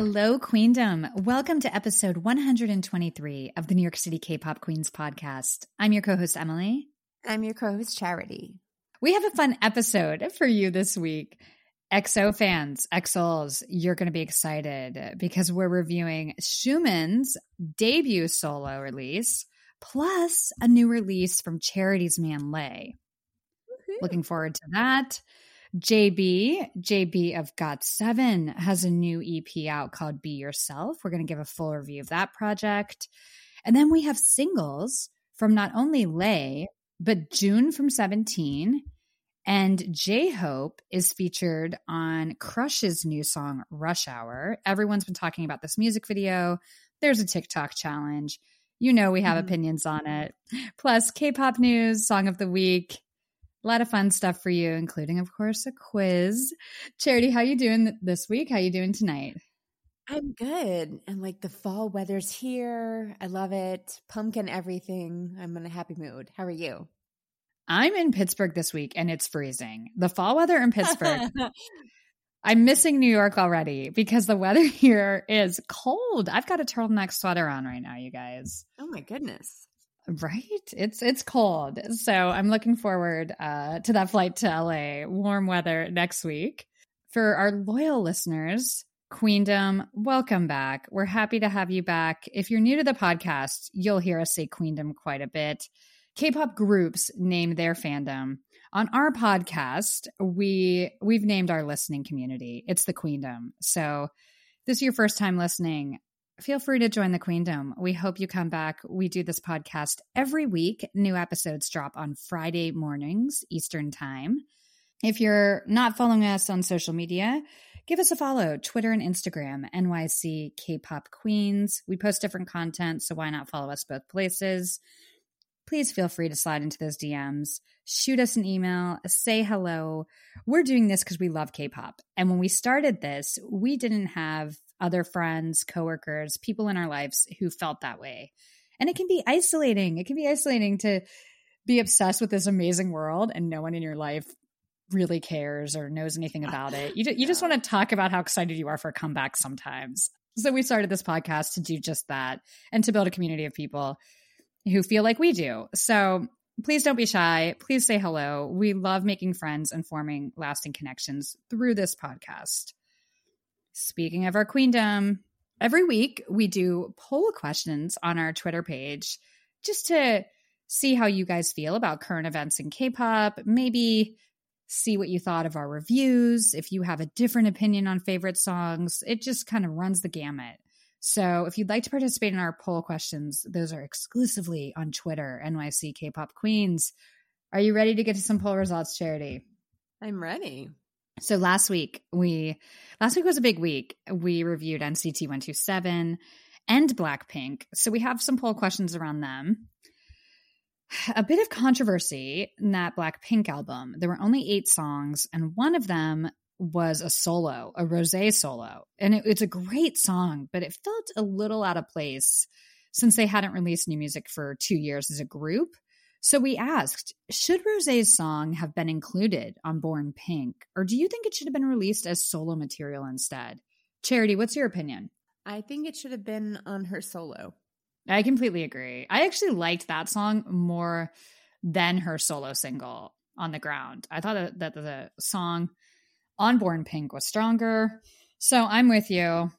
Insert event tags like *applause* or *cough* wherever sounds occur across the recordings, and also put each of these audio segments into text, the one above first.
Hello, Queendom. Welcome to episode 123 of the New York City K pop Queens podcast. I'm your co host, Emily. I'm your co host, Charity. We have a fun episode for you this week. EXO fans, EXOs, you're going to be excited because we're reviewing Xiumin's debut solo release, plus a new release from Charity's Man Lay. Looking forward to that. JB, JB of GOT7 has a new EP out called Be Yourself. We're going to give a full review of that project. And then we have singles from not only Lay, but Jun from 17. And J Hope is featured on Crush's new song, Rush Hour. Everyone's been talking about this music video. There's a TikTok challenge. You know, we have mm-hmm. opinions on it. Plus, K pop news, song of the week, a lot of fun stuff for you, including, of course, a quiz. Charity, how you doing this week? How you doing tonight? I'm good. And like the fall weather's here. I love it. Pumpkin everything. I'm in a happy mood. How are you? I'm in Pittsburgh this week and it's freezing. The fall weather in Pittsburgh. *laughs* I'm missing New York already because the weather *laughs* here is cold. I've got a turtleneck sweater on right now, you guys. Oh my goodness. Right? It's it's cold. So I'm looking forward uh, to that flight to LA. Warm weather next week. For our loyal listeners, Queendom, welcome back. We're happy to have you back. If you're new to the podcast, you'll hear us say Queendom quite a bit. K-pop groups name their fandom. On our podcast, we we've named our listening community. It's the Queendom. So, this is your first time listening feel free to join the Queendom. We hope you come back. We do this podcast every week. New episodes drop on Friday mornings, Eastern Time. If you're not following us on social media, give us a follow Twitter and Instagram, NYC K-Pop Queens. We post different content, so why not follow us both places? Please feel free to slide into those DMs, shoot us an email, say hello. We're doing this because we love K pop. And when we started this, we didn't have other friends, coworkers, people in our lives who felt that way. And it can be isolating. It can be isolating to be obsessed with this amazing world and no one in your life really cares or knows anything ah, about it. You, you just want to talk about how excited you are for a comeback sometimes. So we started this podcast to do just that and to build a community of people who feel like we do. So please don't be shy. Please say hello. We love making friends and forming lasting connections through this podcast. Speaking of our queendom, every week we do poll questions on our Twitter page just to see how you guys feel about current events in K pop, maybe see what you thought of our reviews, if you have a different opinion on favorite songs. It just kind of runs the gamut. So if you'd like to participate in our poll questions, those are exclusively on Twitter, NYC K pop Queens. Are you ready to get to some poll results, Charity? I'm ready. So last week we last week was a big week. We reviewed NCT 127 and Blackpink. So we have some poll questions around them. A bit of controversy in that Blackpink album. There were only 8 songs and one of them was a solo, a rosé solo. And it, it's a great song, but it felt a little out of place since they hadn't released new music for 2 years as a group. So we asked, should Rosé's song have been included on Born Pink, or do you think it should have been released as solo material instead? Charity, what's your opinion? I think it should have been on her solo. I completely agree. I actually liked that song more than her solo single on the ground. I thought that, that the song on Born Pink was stronger. So I'm with you.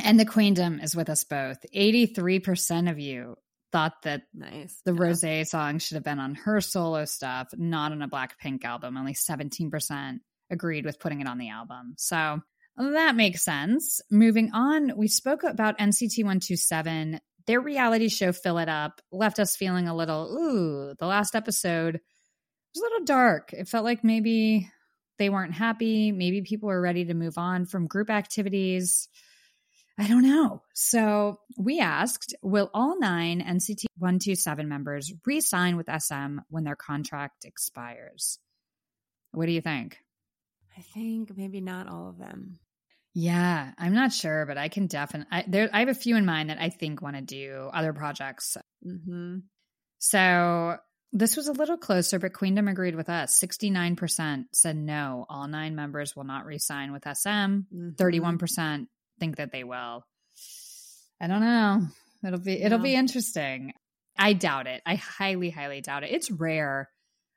And the queendom is with us both. 83% of you thought that nice. the yeah. Rosé song should have been on her solo stuff, not on a Blackpink album. Only 17% agreed with putting it on the album. So that makes sense. Moving on, we spoke about NCT 127. Their reality show, Fill It Up, left us feeling a little, ooh, the last episode was a little dark. It felt like maybe they weren't happy. Maybe people were ready to move on from group activities. I don't know. So we asked Will all nine NCT 127 members re sign with SM when their contract expires? What do you think? I think maybe not all of them. Yeah, I'm not sure, but I can definitely. I, there, I have a few in mind that I think want to do other projects. Mm-hmm. So this was a little closer, but Queendom agreed with us. 69% said no, all nine members will not resign with SM. Mm-hmm. 31% think that they will. I don't know. It'll be it'll be interesting. I doubt it. I highly, highly doubt it. It's rare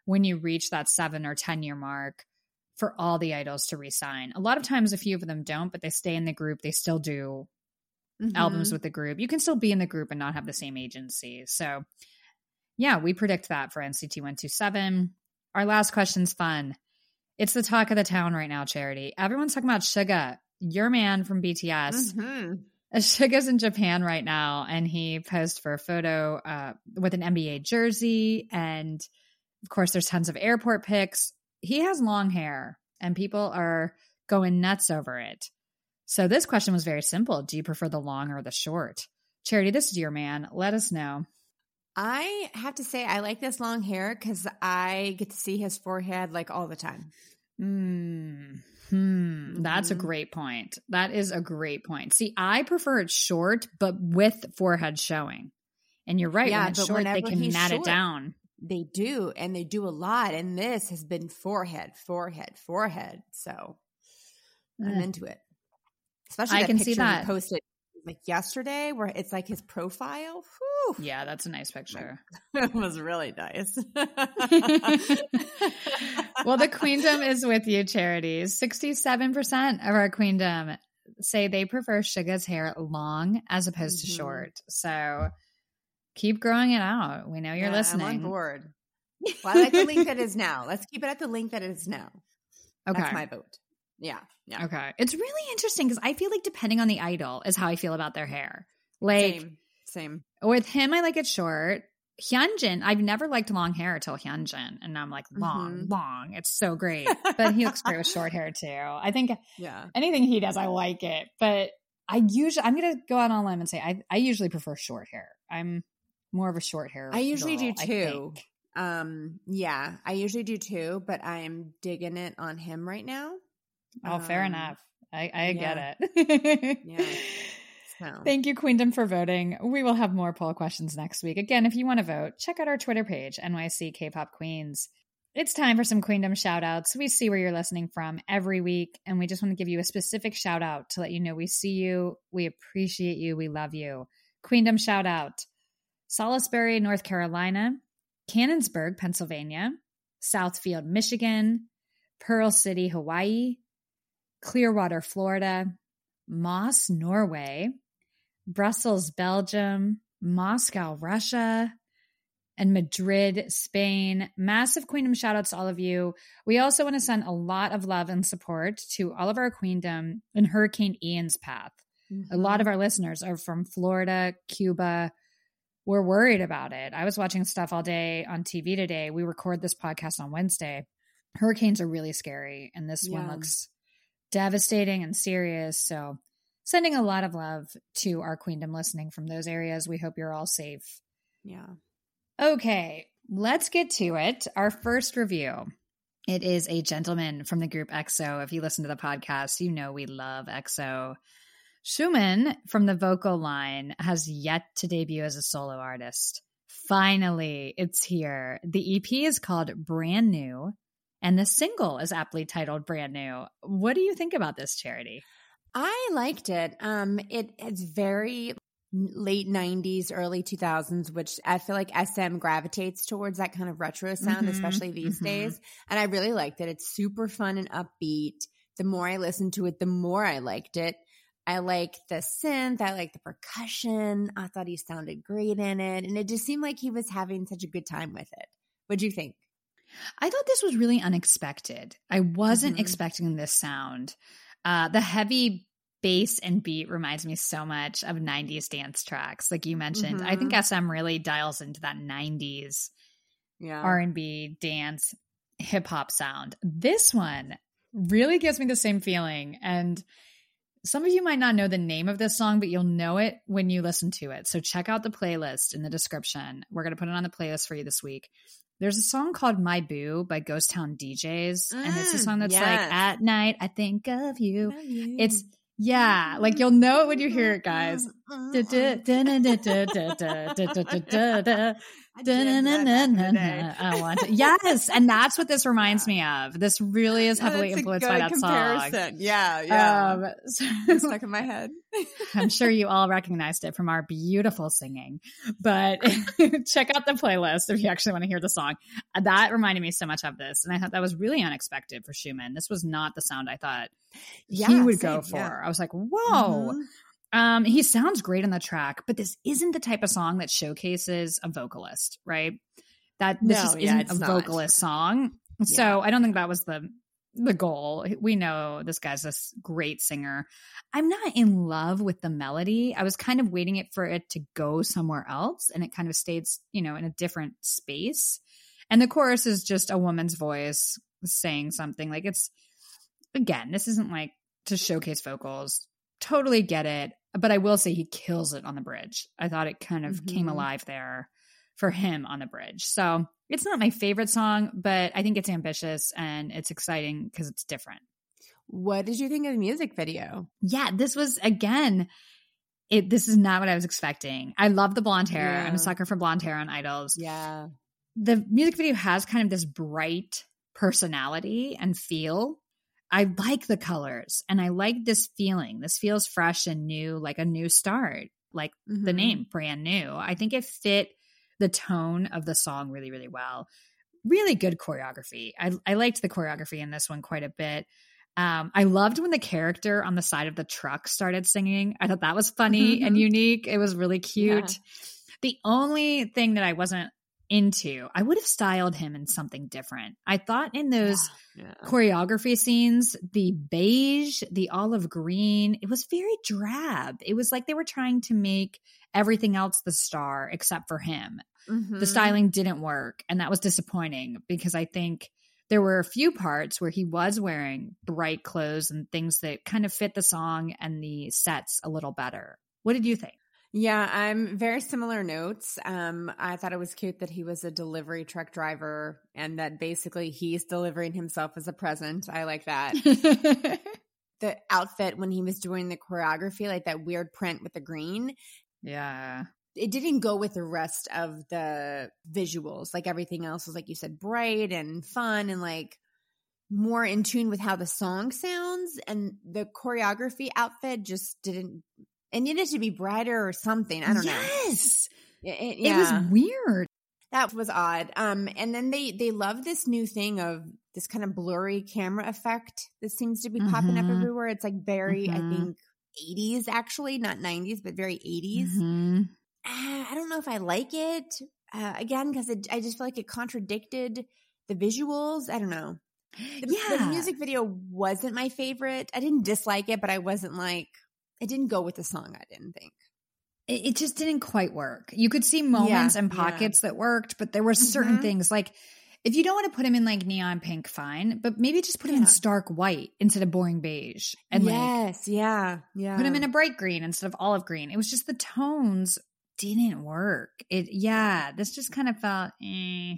when you reach that seven or 10 year mark for all the idols to resign. A lot of times, a few of them don't, but they stay in the group. They still do albums Mhm. with the group. You can still be in the group and not have the same agency. So, yeah, we predict that for NCT 127. Our last question's fun. It's the talk of the town right now, Charity. Everyone's talking about Suga, your man from BTS. Mhm. Suga's in Japan right now, and he posed for a photo uh, with an NBA jersey. And of course, there's tons of airport pics. He has long hair, and people are going nuts over it. So, this question was very simple Do you prefer the long or the short? Charity, this is your man. Let us know. I have to say, I like this long hair because I get to see his forehead like all the time. Hmm. Hmm. That's a Mhm. great point. That is a great point. See, I prefer it short, but with forehead showing. And you're right. Yeah, when it's but short, they can mat it down. They do, and they do a lot. And this has been forehead, forehead, forehead. So I'm Mm. into it. Especially I can see that. posted like yesterday, where it's like his profile. Whew. Yeah, that's a nice picture. *laughs* it was really nice. *laughs* well, the queendom is with you, charities. 67% of our queendom say they prefer Suga's hair long as opposed to Mhm. short. So keep growing it out. We know you're Yeah, listening. I'm on board. *laughs* Well, I like the link that is now. Let's keep it at the link that it is now. Okay. That's my vote. Yeah. Yeah. Okay. It's really interesting because I feel like depending on the idol is how I feel about their hair. Like Same. Same. with him, I like it short. Hyunjin, I've never liked long hair till Hyunjin, and now I'm like long, Mhm. long. It's so great, *laughs* but he looks great with short hair too. I think Yeah. anything he does, I like it. But I usually, I'm gonna go out on a limb and say I, I usually prefer short hair. I'm more of a short hair. I usually girl, do too. Um, yeah, I usually do too, but I'm digging it on him right now. Oh, fair Um, enough. I, I yeah. get it. Yeah. *laughs* So Thank you, Queendom, for voting. We will have more poll questions next week. Again, if you want to vote, check out our Twitter page, NYC K-pop Queens. It's time for some Queendom shout outs. We see where you're listening from every week, and we just want to give you a specific shout out to let you know we see you, we appreciate you, we love you. Queendom shout out Salisbury, North Carolina, Canonsburg, Pennsylvania, Southfield, Michigan, Pearl City, Hawaii, Clearwater, Florida, Moss, Norway, Brussels, Belgium, Moscow, Russia, and Madrid, Spain. Massive Queendom shout outs to all of you. We also want to send a lot of love and support to all of our Queendom in Hurricane Ian's path. A lot mm-hmm. of our listeners are from Florida, Cuba. We're worried about it. I was watching stuff all day on TV today. We record this podcast on Wednesday. Hurricanes are really scary, and this one looks devastating and serious. So, sending a lot of love to our Queendom listening from those areas. We hope you're all safe. yeah. Okay, let's get to it. Our first review. It is a gentleman from the group EXO. If you listen to the podcast, you know we love EXO. Xiumin from the vocal line has yet to debut as a solo artist. Finally, it's here. The EP is called Brand New, and the single is aptly titled Brand New. What do you think about this charity? I liked it. Um, it it's very late '90s, early 2000s, which I feel like SM gravitates towards that kind of retro sound, Mhm, especially these mhm. days. And I really liked it. It's super fun and upbeat. The more I listened to it, the more I liked it. I like the synth. I like the percussion. I thought he sounded great in it, and it just seemed like he was having such a good time with it. What'd you think? I thought this was really unexpected. I wasn't Mhm. expecting this sound. Uh, the heavy bass and beat reminds me so much of 90s dance tracks, like you mentioned. I think SM really dials into that 90s Yeah. R&B dance hip hop sound. This one really gives me the same feeling and some of you might not know the name of this song, but you'll know it when you listen to it. So check out the playlist in the description. We're going to put it on the playlist for you this week. There's a song called My Boo by Ghost Town DJs. and it's a Mm, song that's yes. like, At night, I think of you. It's, yeah, like you'll know it when you hear it, guys. I, want to. Yes. And that's what this reminds yeah. me of. This really is heavily influenced by that comparison. song. Yeah. Yeah. Um, so, stuck in my head. *laughs* I'm sure you all recognized it from our beautiful singing, but *laughs* check out the playlist if you actually want to hear the song. That reminded me so much of this. And I thought that was really unexpected for Xiumin. This was not the sound I thought yeah, he would same, go for. Yeah. I was like, whoa. Mm-hmm. Um, he sounds great on the track, but this isn't the type of song that showcases a vocalist, right? That this no, just yeah, isn't a not. vocalist song. Yeah. So I don't think that was the the goal. We know this guy's a great singer. I'm not in love with the melody. I was kind of waiting it for it to go somewhere else, and it kind of stayed, you know, in a different space. And the chorus is just a woman's voice saying something. Like it's again, this isn't like to showcase vocals. Totally get it but I will say he kills it on the bridge. I thought it kind of mm-hmm. came alive there for him on the bridge. So it's not my favorite song, but I think it's ambitious and it's exciting because it's different. What did you think of the music video? Yeah, this was again. It this is not what I was expecting. I love the blonde hair. Yeah. I'm a sucker for blonde hair on idols. Yeah. The music video has kind of this bright personality and feel I like the colors and I like this feeling. This feels fresh and new, like a new start, like mm-hmm. the name, brand new. I think it fit the tone of the song really, really well. Really good choreography. I, I liked the choreography in this one quite a bit. Um, I loved when the character on the side of the truck started singing. I thought that was funny and unique. It was really cute. Yeah. The only thing that I wasn't into. I would have styled him in something different. I thought in those yeah, yeah. choreography scenes, the beige, the olive green, it was very drab. It was like they were trying to make everything else the star except for him. Mm-hmm. The styling didn't work. And that was disappointing because I think there were a few parts where he was wearing bright clothes and things that kind of fit the song and the sets a little better. What did you think? Yeah, I'm very similar notes. Um, I thought it was cute that he was a delivery truck driver and that basically he's delivering himself as a present. I like that. *laughs* the outfit when he was doing the choreography, like that weird print with the green. Yeah. It didn't go with the rest of the visuals. Like everything else was, like you said, bright and fun and like more in tune with how the song sounds. And the choreography outfit just didn't it needed to be brighter or something. I don't yes. know. Yes. It, yeah. it was weird. That was odd. Um, and then they they love this new thing of this kind of blurry camera effect that seems to be mm-hmm. popping up mm-hmm. everywhere. It's like very, mm-hmm. I think, 80s actually, not 90s, but very 80s. Mm-hmm. Uh, I don't know if I like it. Uh, again, because I just feel like it contradicted the visuals. I don't know. The, yeah. the music video wasn't my favorite. I didn't dislike it, but I wasn't like, it didn't go with the song, I didn't think. It, it just didn't quite work. You could see moments yeah, and pockets yeah. that worked, but there were certain mm-hmm. things like if you don't want to put him in like neon pink, fine, but maybe just put him yeah. in stark white instead of boring beige. And yes, like, yeah, yeah. Put him in a bright green instead of olive green. It was just the tones didn't work. It, yeah, this just kind of felt, eh.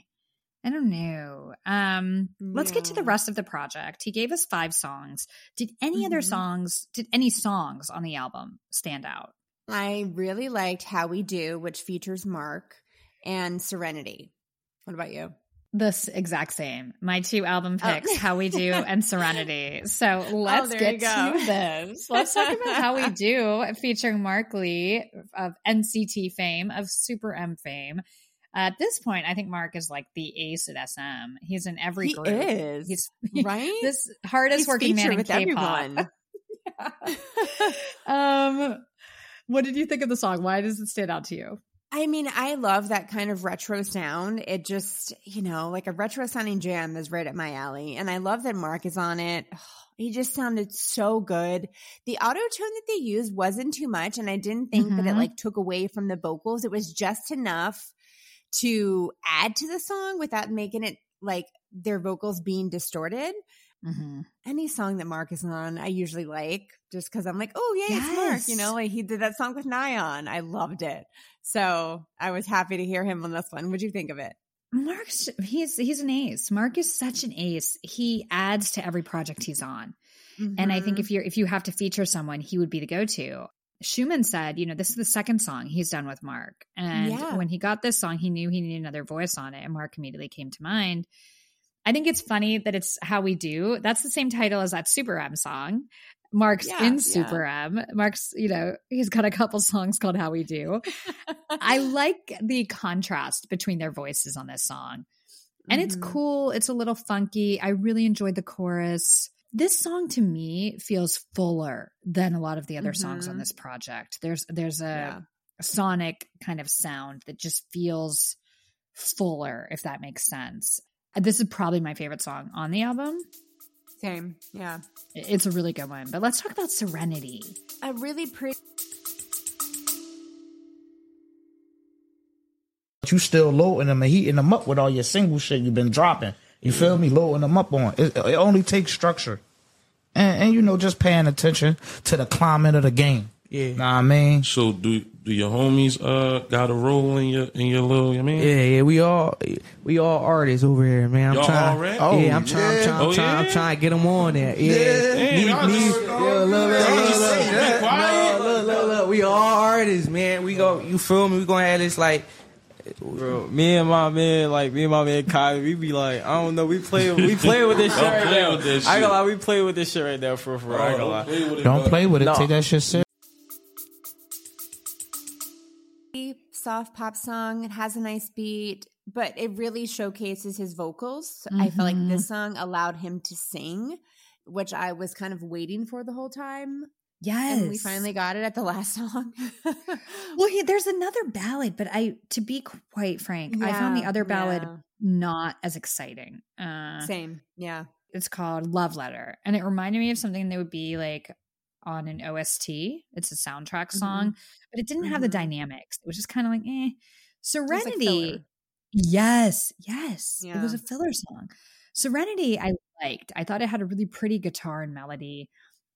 I don't know. Um, let's get to the rest of the project. He gave us five songs. Did any mm-hmm. other songs, did any songs on the album stand out? I really liked How We Do, which features Mark, and Serenity. What about you? This exact same. My two album oh. picks, oh. How We Do *laughs* and Serenity. So oh, let's oh, get to this. Let's talk about How We *laughs* Do, featuring Mark Lee of NCT fame, of Super M fame. At this point, I think Mark is like the ace at SM. He's in every he group. Is he's *laughs* right. this hardest He's working man in K-pop. *laughs* um, what did you think of the song? Why does it stand out to you? I mean, I love that kind of retro sound. It just, you know, like a retro sounding jam is right at my alley. And I love that Mark is on it. *sighs* He just sounded so good. The auto tune that they used wasn't too much. And I didn't think mm-hmm. that it mm-hmm. like took away from the vocals. It was just enough to add to the song without making it like their vocals being distorted. Mm-hmm. Any song that Mark is on, I usually like just because I'm like, oh yeah, yes. it's Mark. You know, like he did that song with Nayeon. I loved it. So I was happy to hear him on this one. What'd you think of it? Mark's he's he's an ace. Mark is such an ace. He adds to every project he's on. Mm-hmm. And I think mm-hmm. if you're if you have to feature someone, he would be the go-to. Xiumin said, you know, this is the second song he's done with Mark. And Yeah. when he got this song, he knew he needed another voice on it. And Mark immediately came to mind. I think it's funny that it's How We Do. That's the same title as that Super M song. Mark's Yeah, in yeah. M. Mark's, you know, he's got a couple songs called How We Do. *laughs* I like the contrast between their voices on this song. And it's Mhm. cool. It's a little funky. I really enjoyed the chorus. This song to me feels fuller than a lot of the other songs on Mhm. this project. There's there's a Yeah. sonic kind of sound that just feels fuller, if that makes sense. This is probably my favorite song on the album. Same. Yeah. It's a really good one. But let's talk about Serenity. A really pretty. You still loading them and heating them up with all your single shit you've been dropping. You feel me? Loading them up on. It, it only takes structure. And, and, you know, just paying attention to the climate of the game. Yeah. Know what I mean? So do do your homies uh got a role in your in your little you mean? Yeah, yeah, we all we all artists over here, man. I'm Y'all trying. already? Oh, yeah, I'm trying. I'm trying. I'm Oh, trying. I'm trying to get them on there. Yeah. Damn, Me- y'all me- just- yeah, look, look, look, Y'all look, look. be quiet. No, look, look, look. We all artists, man. We go. You feel me? We gonna have this like. Bro, me and my man, like me and my man Kai, we be like, I don't know, we play, we play with this shit right now. with this I ain't shit. gonna lie, we play with this shit right now for for. I ain't gonna lie. play with it, Don't bud. play with it. No. Take that shit serious. soft pop song. It has a nice beat, but it really showcases his vocals. I felt like this mm-hmm. song allowed him to sing, which I was kind of waiting for the whole time. Yes. And we finally got it at the *laughs* last song. Well, he, there's another ballad, but I, to be quite frank, I found the other ballad yeah. not as exciting. Uh, Same. Yeah. it's called Love Letter, and it reminded me of something that would be like on an OST. It's a soundtrack Mm-hmm. song, but it didn't have the Mhm. dynamics. It was just kind of like, eh. was like Serenity. yes, yes, it was a filler song. Serenity, I liked. I thought it had a really pretty guitar and melody.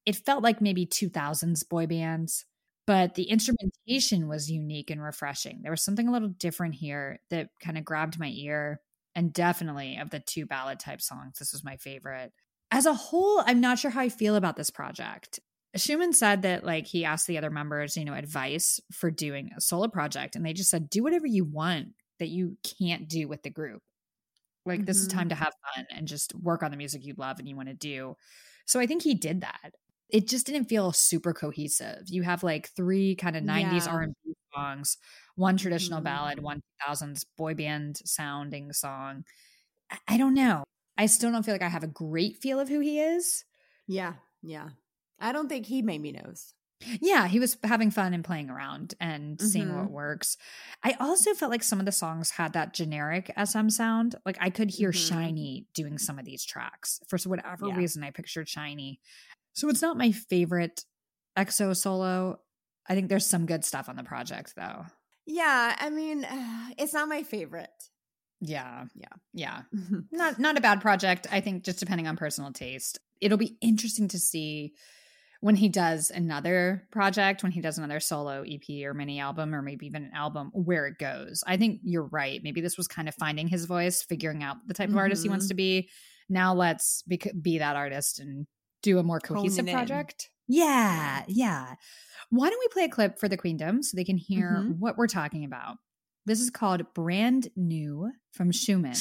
It felt like maybe 2000s boy bands, but the instrumentation was unique and refreshing. There was something a little different here that kind of grabbed my ear. And definitely of the two ballad type songs, this was my favorite. As a whole, I'm not sure how I feel about this project. Xiumin said that like he asked the other members, you know, advice for doing a solo project, and they just said, do whatever you want that you can't do with the group. Like this is Mhm. time to have fun and just work on the music you love and you want to do. So I think he did that. It just didn't feel super cohesive. You have like three kind of 90s Yeah. R&B songs, one traditional Mhm. ballad, one 2000s boy band sounding song. I- I don't know. I still don't feel like I have a great feel of who he is. Yeah. Yeah. I don't think he made me knows. Yeah, he was having fun and playing around and seeing Mhm. what works. I also felt like some of the songs had that generic SM sound. Like I could hear Mhm. SHINee doing some of these tracks. For whatever Yeah. reason, I pictured SHINee. So it's not my favorite EXO solo. I think there's some good stuff on the project though. Yeah. I mean, *sighs* it's not my favorite. Yeah. Yeah. Yeah. *laughs* Not not a bad project. I think just depending on personal taste. It'll be interesting to see when he does another project, when he does another solo EP or mini album, or maybe even an album, where it goes. I think you're right. Maybe this was kind of finding his voice, figuring out the type of artist he wants Mhm. to be. Now let's be, be that artist and do a more Hone cohesive it in. project. Yeah, yeah. Why don't we play a clip for the Queendom so they can hear Mhm. what we're talking about? This is called Brand New from Xiumin.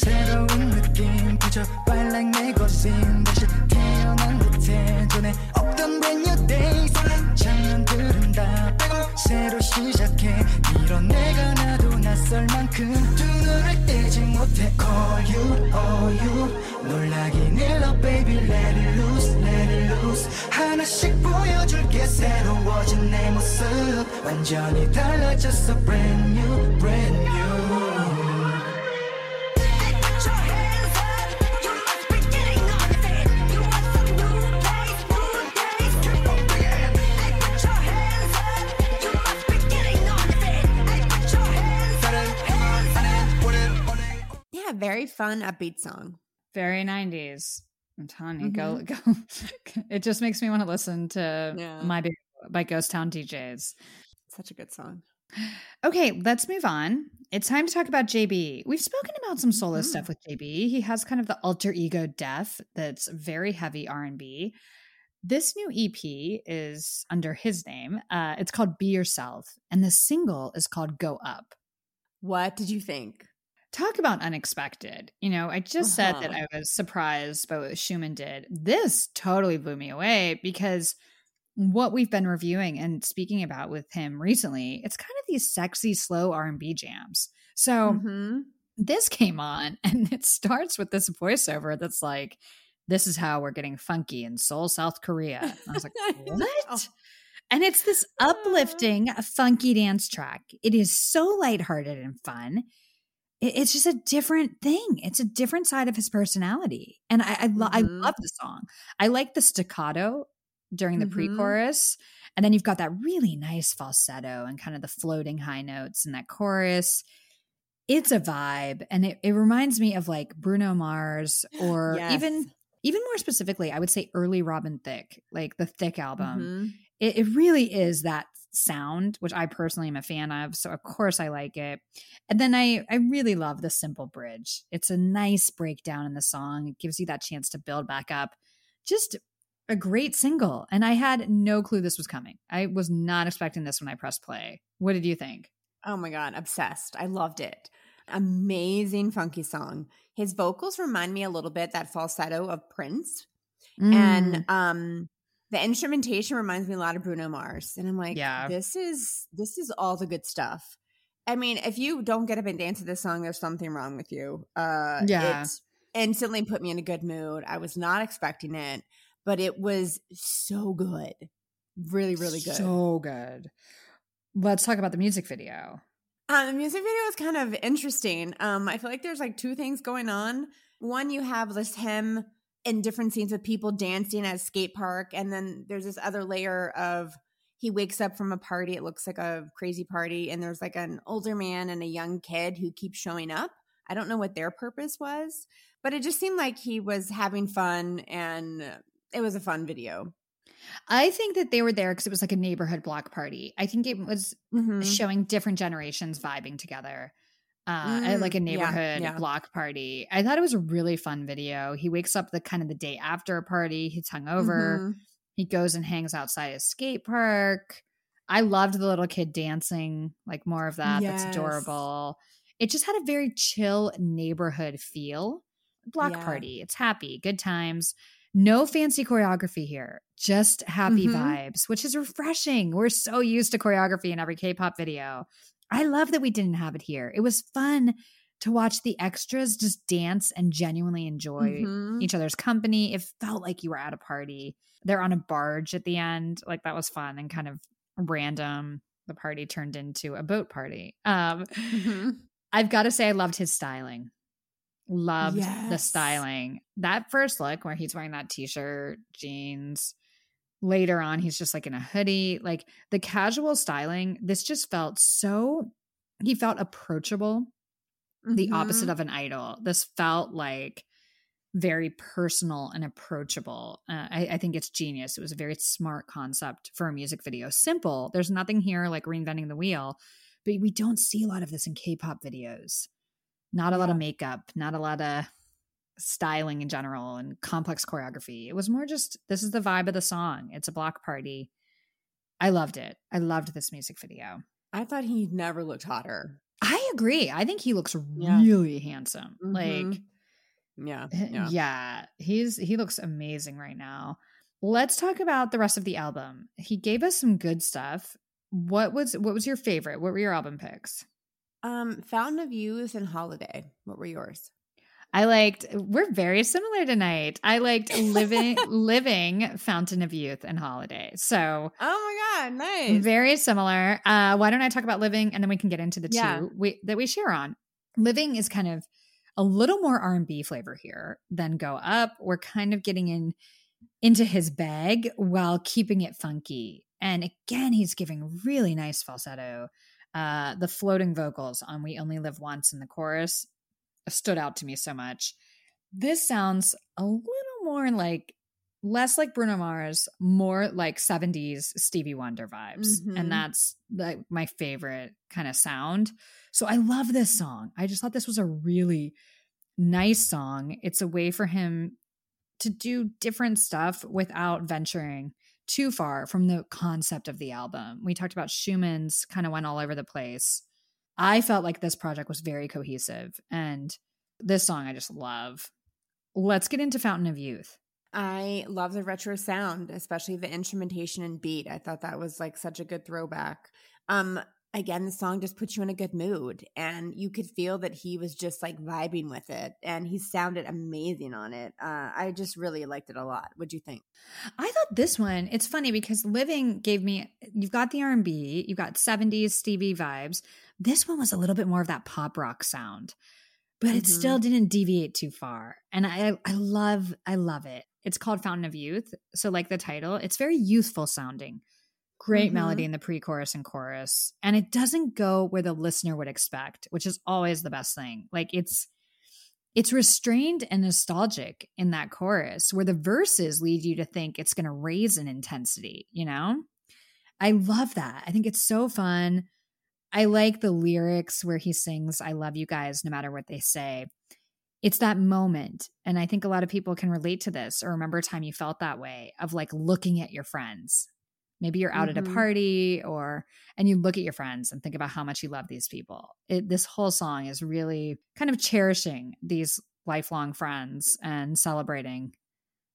새로 시작해 이런 내가 나도 낯설 만큼 두 눈을 떼지 못해 call you all you 놀라긴 일러 baby let it loose let it loose 하나씩 보여줄게 새로워진 내 모습 완전히 달라졌어 brand new brand new yeah. Very fun, upbeat song. very 90s. I'm telling you, go go. *laughs* It just makes me want to listen to Yeah. my Baby by Ghost Town DJs. Such a good song. Okay, let's move on. It's time to talk about JB. We've spoken about some solo Mhm. stuff with JB. He has kind of the alter ego Def that's very heavy R&B. This new EP is under his name. Uh, it's called Be Yourself, and the single is called Go Up. What did you think? Talk about unexpected. You know, I just said that Uh-huh. I was surprised by what Xiumin did. This totally blew me away because what we've been reviewing and speaking about with him recently, it's kind of these sexy, slow R&B jams. So Mhm. this came on *laughs* and it starts with this voiceover that's like this is how we're getting funky in Seoul, South Korea. And I was like, *laughs* what? And it's this uplifting, funky dance track. It is so lighthearted and fun. It- It's just a different thing. It's a different side of his personality. And I, I, lo- I Mhm. love the song. I like the staccato during the Mhm. pre chorus. And then you've got that really nice falsetto and kind of the floating high notes in that chorus. It's a vibe. And it, it reminds me of like Bruno Mars or *sighs* even Yes. even more specifically, I would say early Robin Thicke, like the Thick album. Mhm. It, it really is that sound, which I personally am a fan of. So of course I like it. And then I I really love the simple bridge. It's a nice breakdown in the song. It gives you that chance to build back up. Just a great single. And I had no clue this was coming. I was not expecting this when I pressed play. What did you think? Oh my god, obsessed. I loved it. Amazing funky song. His vocals remind me a little bit that falsetto of Prince. Mm. And um the instrumentation reminds me a lot of Bruno Mars. And I'm like, Yeah. this is this is all the good stuff. I mean, if you don't get up and dance to this song, there's something wrong with you. Uh Yeah. it instantly put me in a good mood. I was not expecting it, but it was so good. Really, really good. So good. Let's talk about the music video. Uh, the music video is kind of interesting. Um, I feel like there's like two things going on. One, you have this him in different scenes with people dancing at a skate park, and then there's this other layer of he wakes up from a party. It looks like a crazy party, and there's like an older man and a young kid who keep showing up. I don't know what their purpose was, but it just seemed like he was having fun, and it was a fun video. I think that they were there because it was like a neighborhood block party. I think it was Mhm. showing different generations vibing together uh, at like a Mm, yeah, neighborhood yeah. block party. I thought it was a really fun video. He wakes up the kind of the day after a party. He's hungover. Mhm. He goes and hangs outside a skate park. I loved the little kid dancing, like more of that. Yes. That's adorable. It just had a very chill neighborhood feel. Block Yeah. party. It's happy, good times. No fancy choreography here, just happy Mhm. vibes, which is refreshing. We're so used to choreography in every K pop video. I love that we didn't have it here. It was fun to watch the extras just dance and genuinely enjoy Mhm. each other's company. It felt like you were at a party. They're on a barge at the end. Like that was fun and kind of random. The party turned into a boat party. Um, Mhm. I've got to say, I loved his styling. Loved the styling. That first look where he's wearing that t shirt, jeans. Later on, he's just like in a hoodie. Like the casual styling, this just felt so, he felt approachable the opposite Mhm. of an idol. This felt like very personal and approachable. Uh, I, I think it's genius. It was a very smart concept for a music video. Simple. There's nothing here like reinventing the wheel, but we don't see a lot of this in K-pop videos. Not a lot of makeup, not a lot of styling in general and complex choreography. It was more just this is the vibe of the song. It's a block party. I loved it. I loved this music video. I thought he never looked hotter. I agree. I think he looks Yeah. really handsome. Like Mhm. Yeah. yeah. Yeah. he's he looks amazing right now. Let's talk about the rest of the album. He gave us some good stuff. What was what was your favorite? What were your album picks? Um, Fountain of Youth and Holiday. What were yours? I liked we're very similar tonight. I liked living *laughs* living Fountain of Youth and Holiday. So Oh my god, nice. very similar. Uh why don't I talk about living and then we can get into the Yeah. two we, that we share on. Living is kind of a little more R&B flavor here than Go Up. We're kind of getting in into his bag while keeping it funky. And again, he's giving really nice falsetto. Uh, the floating vocals on We Only Live Once in the chorus stood out to me so much. This sounds a little more like less like Bruno Mars, more like 70s Stevie Wonder vibes. Mhm. And that's like my favorite kind of sound. So I love this song. I just thought this was a really nice song. It's a way for him to do different stuff without venturing too far from the concept of the album. We talked about Xiumin's kind of went all over the place. I felt like this project was very cohesive and this song I just love. Let's get into Fountain of Youth. I love the retro sound, especially the instrumentation and beat. I thought that was like such a good throwback. Um, again, the song just puts you in a good mood, and you could feel that he was just like vibing with it, and he sounded amazing on it. Uh, I just really liked it a lot. What'd you think? I thought this one, it's funny because Living gave me you've got the R&B, you've got 70s Stevie vibes. This one was a little bit more of that pop rock sound. But it Mhm. still didn't deviate too far. And I I love I love it. It's called Fountain of Youth. So like the title, it's very youthful sounding. Great Mhm. melody in the pre-chorus and chorus. And it doesn't go where the listener would expect, which is always the best thing. Like it's it's restrained and nostalgic in that chorus where the verses lead you to think it's going to raise in intensity, you know? I love that. I think it's so fun. I like the lyrics where he sings, I love you guys no matter what they say. It's that moment. And I think a lot of people can relate to this or remember a time you felt that way of like looking at your friends. Maybe you're out at a Mhm. party or, and you look at your friends and think about how much you love these people. It, this whole song is really kind of cherishing these lifelong friends and celebrating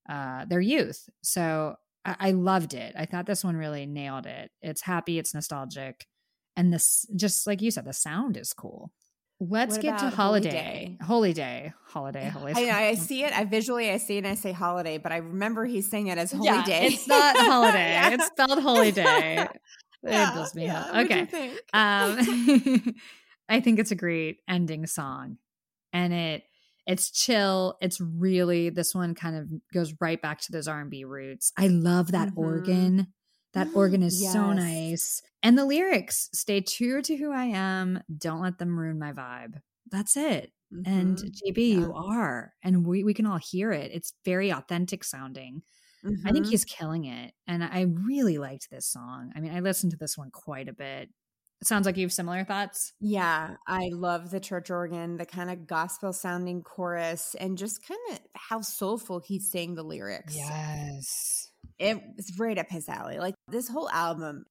uh, their youth. So I, I loved it. I thought this one really nailed it. It's happy, it's nostalgic, and this just like you said, the sound is cool. Let's What get to holiday. Holiday? Holy day, holiday, holy. I, I see it. I visually, I see it, and I say holiday, but I remember he's saying it as holy yeah, day. It's not *laughs* holiday. Yeah. It's spelled holy day. *laughs* Yeah, it does me yeah. hell. Okay. think? Um, *laughs* I think it's a great ending song, and it it's chill. It's really this one kind of goes right back to those R and B roots. I love that Mhm. organ. That organ is so nice, and the lyrics stay true to who I am. Don't let them ruin my vibe. That's it. And Mhm. JB, you are, and we we can all hear it. It's very authentic sounding. I think Mhm. he's killing it. And I really liked this song. I mean, I listened to this one quite a bit. It sounds like you have similar thoughts. Yeah, I love the church organ, the kind of gospel sounding chorus, and just kind of how soulful he's saying the lyrics. Yes. It's right up his alley. Like this whole album,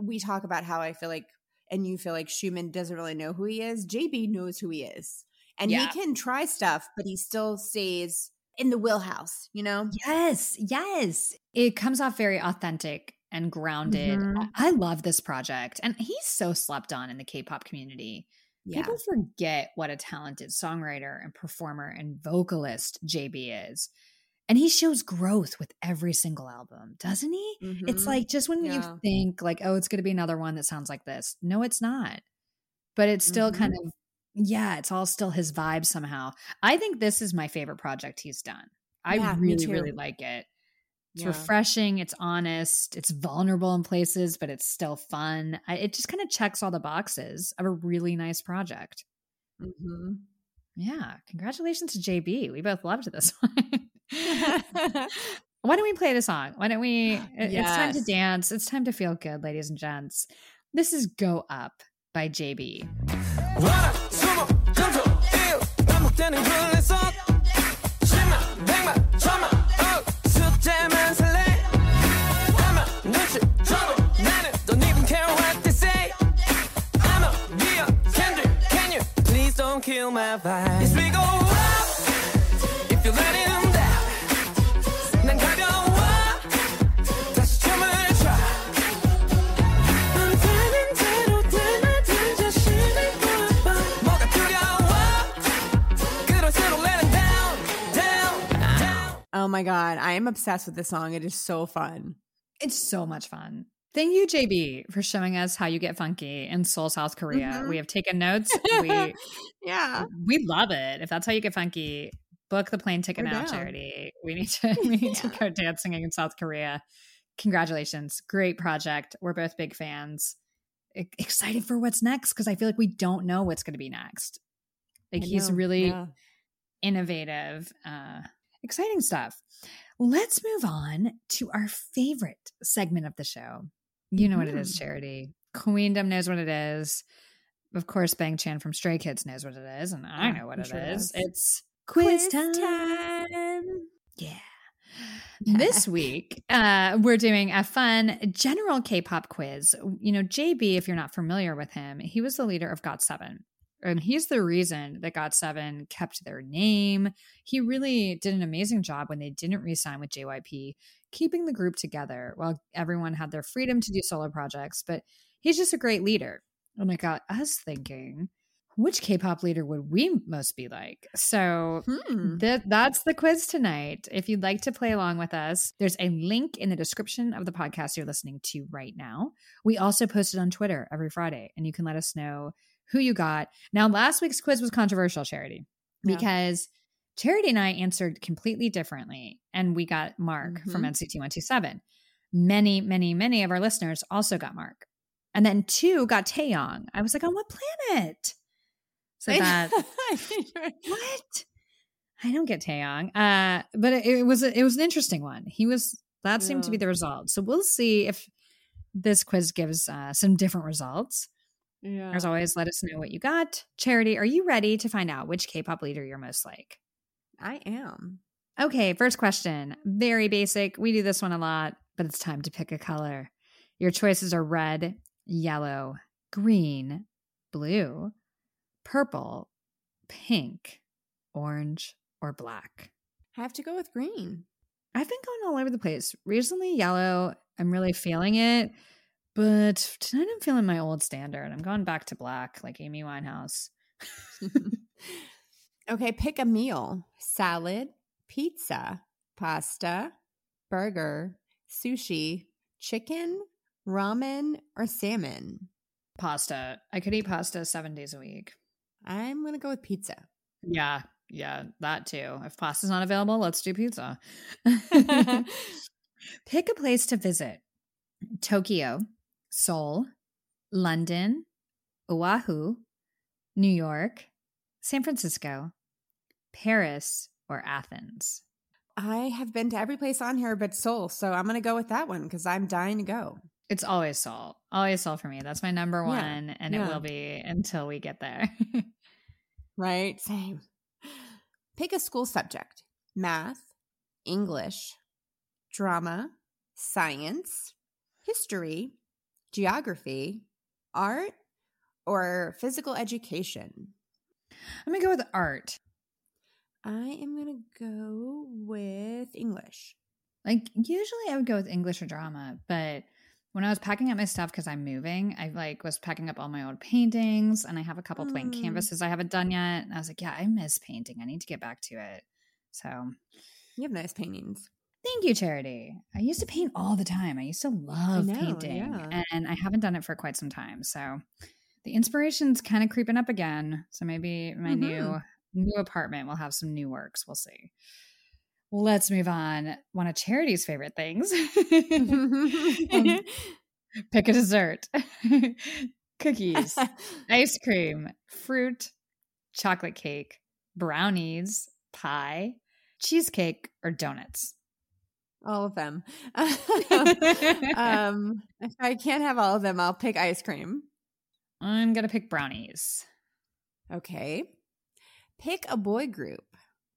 we talk about how I feel like, and you feel like Xiumin doesn't really know who he is. JB knows who he is. And Yeah. he can try stuff, but he still stays in the wheelhouse, you know? Yes. Yes. It comes off very authentic and grounded. Mhm. I love this project. And he's so slept on in the K pop community. Yeah. People forget what a talented songwriter and performer and vocalist JB is. And he shows growth with every single album, doesn't he? It's Mhm. like just when Yeah. you think like, oh, it's going to be another one that sounds like this. No, it's not. But it's still kind of yeah, it's all still his vibe somehow. I think this is my favorite project he's done. I Yeah, really really like it. It's Yeah. refreshing, it's honest, it's vulnerable in places, but it's still fun. I, it just kind of checks all the boxes of a really nice project. Mhm. Yeah, congratulations to JB. We both loved this *laughs* one. *laughs* Why don't we play the song? Why don't we? *gasps* Yes. It's time to dance. It's time to feel good, ladies and gents. This is Go Up by JB. kill my vibe. Yes, we go wild. My God. I am obsessed with this song. It is so fun. It's so much fun. Thank you, JB, for showing us how you get funky in Seoul, South Korea. Mhm. We have taken notes. *laughs* We Yeah. we love it. If that's how you get funky, book the plane ticket We're now, down. charity. We need to *laughs* we need to go dancing in South Korea. Congratulations. Great project. We're both big fans. E- excited for what's next because I feel like we don't know what's going to be next. Like I he's know, really yeah. innovative, uh, exciting stuff. Let's move on to our favorite segment of the show. You know what it is, Mhm. Charity. Queendom knows what it is. Of course, Bang Chan from Stray Kids knows what it is, and I Yeah, know what I'm it is. sure does. It's quiz, time. time. Yeah. *laughs* This week, uh, we're doing a fun general K pop quiz. You know, JB, if you're not familiar with him, he was the leader of GOT7. And he's the reason that GOT7 kept their name. He really did an amazing job when they didn't re sign with JYP, keeping the group together while everyone had their freedom to do solo projects. But he's just a great leader. And it got us thinking which K-pop leader would we most be like? So Hmm. th- that's the quiz tonight. If you'd like to play along with us, there's a link in the description of the podcast you're listening to right now. We also post it on Twitter every Friday, and you can let us know who you got. Now, last week's quiz was controversial, Charity, Yeah. because Charity and I answered completely differently, and we got Mark from NCT 127. Many, many, many of our listeners also got Mark. And then two got Taeyong. I was like, on what planet? So that *laughs* what? I don't get Taeyong. Uh, but it, it was a, it was an interesting one. He was that seemed to be the result. So we'll see if this quiz gives uh, some different results. Yeah. As always, let us know what you got. Charity, are you ready to find out which K-pop leader you're most like? I am. Okay, first question. Very basic. We do this one a lot, but it's time to pick a color. Your choices are red, yellow, green, blue, purple, pink, orange, or black. I have to go with green. I've been going all over the place. Recently, yellow, I'm really feeling it. But tonight I'm feeling my old standard. I'm going back to black, like Amy Winehouse. *laughs* okay, pick a meal salad, pizza, pasta, burger, sushi, chicken, ramen, or salmon. Pasta. I could eat pasta seven days a week. I'm going to go with pizza. Yeah, yeah, that too. If pasta's not available, let's do pizza. *laughs* *laughs* Pick a place to visit Tokyo, Seoul, London, Oahu, New York, San Francisco, Paris, or Athens. I have been to every place on here but Seoul, so I'm going to go with that one because I'm dying to go. It's always Seoul. Always Seoul for me. That's my number Yeah, one, and it will be until we get there. *laughs* Right? Same. Pick a school subject math, English, drama, science, history, geography, art, or physical education. I'm gonna go with art. I am going to go with English. Like usually I would go with English or drama, but when I was packing up my stuff because I'm moving, I like was packing up all my old paintings and I have a couple blank Mm. canvases I haven't done yet. And I was like, yeah, I miss painting. I need to get back to it. So You have nice paintings. Thank you, Charity. I used to paint all the time. I used to love know, painting yeah. and I haven't done it for quite some time. So the inspiration's kind of creeping up again. So maybe my new Mhm. new apartment will have some new works. We'll see. Let's move on. One of Charity's favorite things. *laughs* *laughs* Um, pick a dessert. *laughs* Cookies, ice cream, fruit, chocolate cake, brownies, pie, cheesecake, or donuts. All of them. *laughs* *laughs* um, if I can't have all of them, I'll pick ice cream. I'm going to pick brownies. Okay. Pick a boy group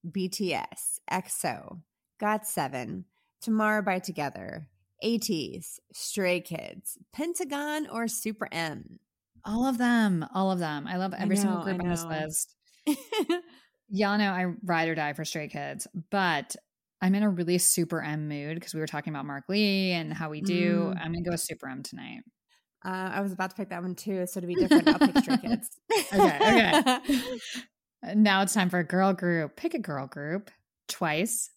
BTS, EXO, GOT7, Tomorrow by Together, ATEEZ, Stray Kids, Pentagon, or Super M. All of them. All of them. I love I every single group on this list. *laughs* Y'all know I ride or die for Stray Kids, but I'm in a really Super M mood because we were talking about Mark Lee and how we do. Mm. I'm to go Super M tonight. Uh, I was about to pick that one too, so to be *laughs* different, I'll pick Stray Kids. Okay, okay. *laughs* Uh, Now it's time for a girl group. Pick a girl group. Twice,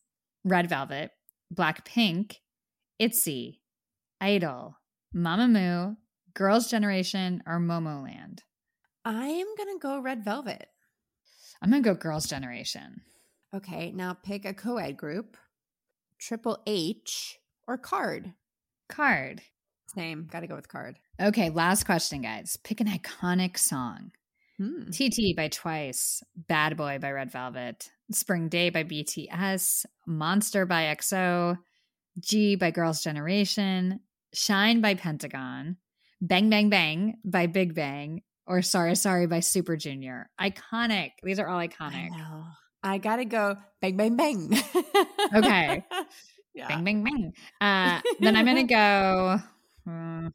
Red Velvet, Blackpink, ITZY, Idol, Mamamoo, Girls' Generation, or Momoland. I am gonna go Red Velvet. I'm gonna go Girls' Generation. Okay, now pick a co-ed group, Triple H or KARD. KARD. Same, got to go with KARD. Okay, last question, guys. Pick an iconic song. Hmm. TT by Twice, Bad Boy by Red Velvet, Spring Day by BTS, Monster by EXO, Gee by Girls' Generation, Shine by Pentagon, Bang Bang Bang by Big Bang, or Sorry Sorry by Super Junior. Iconic. These are all I iconic. know. I gotta go bang bang bang. Okay. *laughs* yeah. Bang, bang, bang. Uh, then I'm gonna *laughs* go. hmm, I'm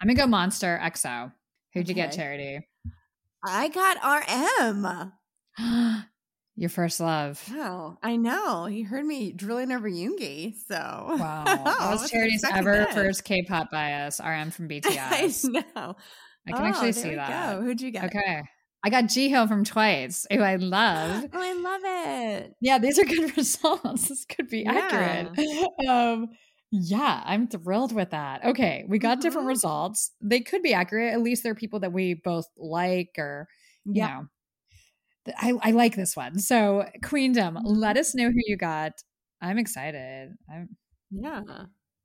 gonna go Monster EXO. Who'd you get, Charity? I got RM. *gasps* Your first love. Wow, I know. He heard me drilling over Yoongi, so Wow, *laughs* that was Charity's ever that. first K-pop bias. RM from BTS. I know. I can Oh, actually see that. go. Who'd you get? Okay, I got Jihyo from Twice, who I love. *gasps* Oh, I love it. Yeah, these are good *laughs* results. This could be Yeah. accurate. *laughs* Um, yeah, I'm thrilled with that. Okay, we got different Mhm. results. They could be accurate. At least they're people that we both like, or you Yeah. know, I I like this one. So, Queendom, Mm-hmm. let us know who you got. I'm excited. I'm Yeah.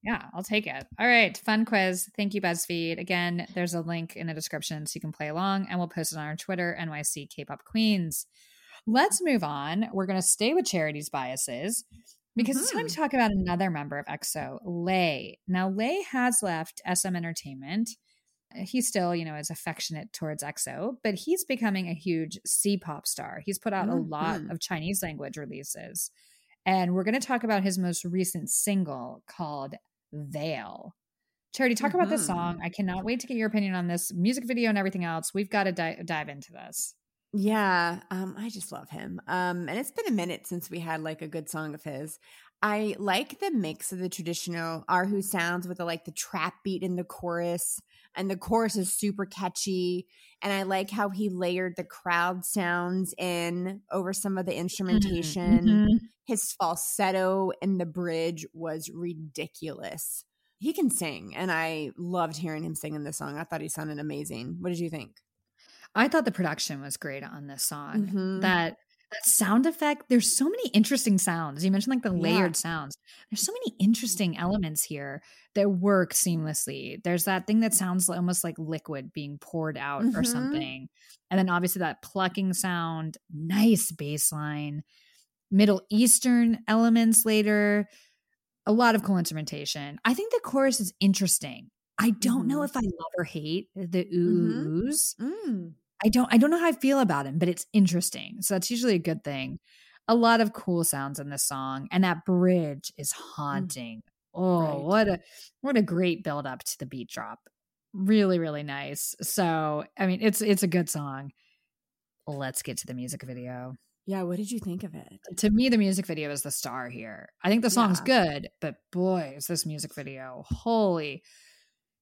Yeah, I'll take it. All right, fun quiz. Thank you, BuzzFeed. Again, there's a link in the description so you can play along, and we'll post it on our Twitter, NYC K-pop Queens. Let's move on. We're going to stay with charities biases because it's time to talk about another member of EXO, Lay. Now, Lay has left SM Entertainment. He still, you know, is affectionate towards EXO, but he's becoming a huge C-pop star. He's put out a lot Mhm. of Chinese language releases. And we're going to talk about his most recent single called Veil. Charity, talk about this Mhm. song. I cannot wait to get your opinion on this music video and everything else. We've got to di- dive into this. Yeah, um, I just love him. Um, and it's been a minute since we had like a good song of his. I like the mix of the traditional erhu sounds with the like the trap beat in the chorus, and the chorus is super catchy. And I like how he layered the crowd sounds in over some of the instrumentation. Mhm. His falsetto in the bridge was ridiculous. He can sing, and I loved hearing him sing in this song. I thought he sounded amazing. What did you think? I thought the production was great on this song. Mhm. That that sound effect, there's so many interesting sounds. You mentioned like the Yeah. layered sounds. There's so many interesting elements here that work seamlessly. There's that thing that sounds almost like liquid being poured out or Mhm. something. And then obviously that plucking sound, nice bass line, Middle Eastern elements later, a lot of cool instrumentation. I think the chorus is interesting. I don't know Mhm. if I love or hate the Mhm. oohs. Mm. I don't I don't know how I feel about him, but it's interesting. So that's usually a good thing. A lot of cool sounds in this song, and that bridge is mm. haunting. Oh, Right. what a what a great build up to the beat drop. Really, really nice. So I mean it's it's a good song. Let's get to the music video. Yeah, what did you think of it? To me, the music video is the star here. I think the song's Yeah. good, but boy, is this music video holy.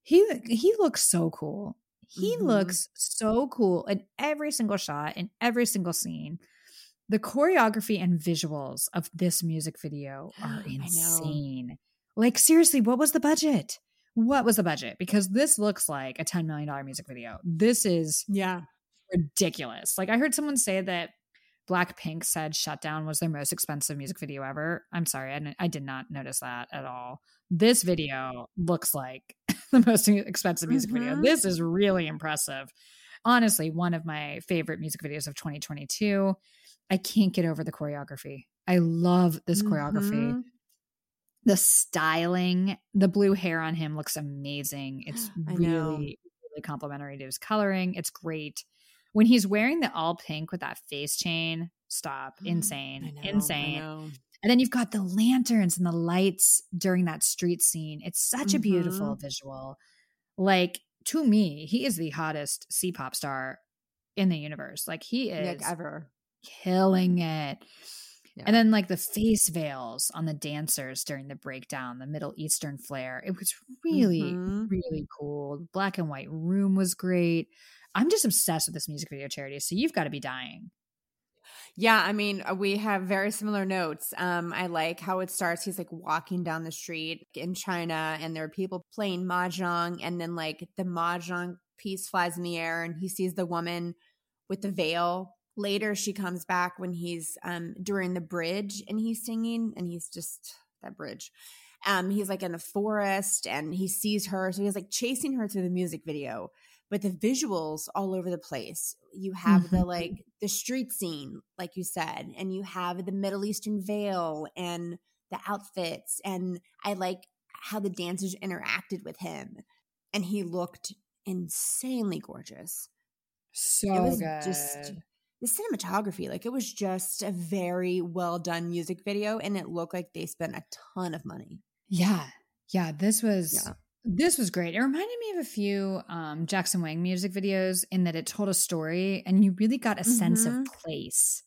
He he looks so cool. He Mhm. looks so cool in every single shot, in every single scene. The choreography and visuals of this music video are *gasps* insane. Like, seriously, what was the budget? What was the budget? Because this looks like a $10 million music video. This is Yeah. ridiculous. Like I heard someone say that Blackpink said Shutdown was their most expensive music video ever. I'm sorry, I, I did not notice that at all. This video looks like the most expensive music video. Mhm. This is really impressive. Honestly, one of my favorite music videos of 2022. I can't get over the choreography. I love this choreography. Mhm. The styling, the blue hair on him looks amazing. It's *gasps* really, really complimentary to his coloring. It's great. When he's wearing the all pink with that face chain, stop. Insane. know, Insane. And then you've got the lanterns and the lights during that street scene. It's such a beautiful visual. Like, to me, he is the hottest C pop star in the universe. Like, he is Like ever. killing it. Yeah. And then like the face veils on the dancers during the breakdown, the Middle Eastern flair. It was really, Mhm. really cool. Black and white room was great. I'm just obsessed with this music video charity. So you've got to be dying. Yeah, I mean, uh, we have very similar notes. Um, I like how it starts. He's like walking down the street in China, and there are people playing mahjong, and then like the mahjong piece flies in the air, and he sees the woman with the veil. Later, she comes back when he's um during the bridge, and he's singing, and he's just that bridge. Um, he's like in the forest, and he sees her, so he's like chasing her through the music video but the visuals all over the place. You have the Mhm. like the street scene, like you said, and you have the Middle Eastern veil and the outfits. And I like how the dancers interacted with him. And he looked insanely gorgeous. So it was good. just the cinematography, like it was just a very well done music video, and it looked like they spent a ton of money. Yeah. Yeah. This was Yeah. This was great. It reminded me of a few um Jackson Wang music videos in that it told a story and you really got a sense of Mhm. place,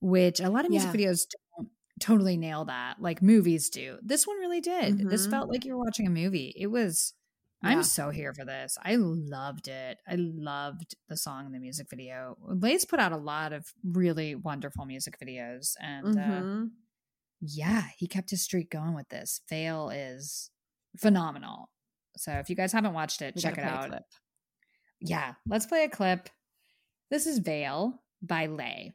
which a lot of music Yeah. videos don't totally nail that, like movies do. This one really did. This Mhm. felt like you were watching a movie. It was Yeah. I'm so here for this. I loved it. I loved the song and the music video. Lay's put out a lot of really wonderful music videos and uh Mhm. yeah, he kept his streak going with this. Veil is phenomenal. So if you guys haven't watched it, We check it gotta play a out. Yeah, let's play a clip. This is Veil by Lay.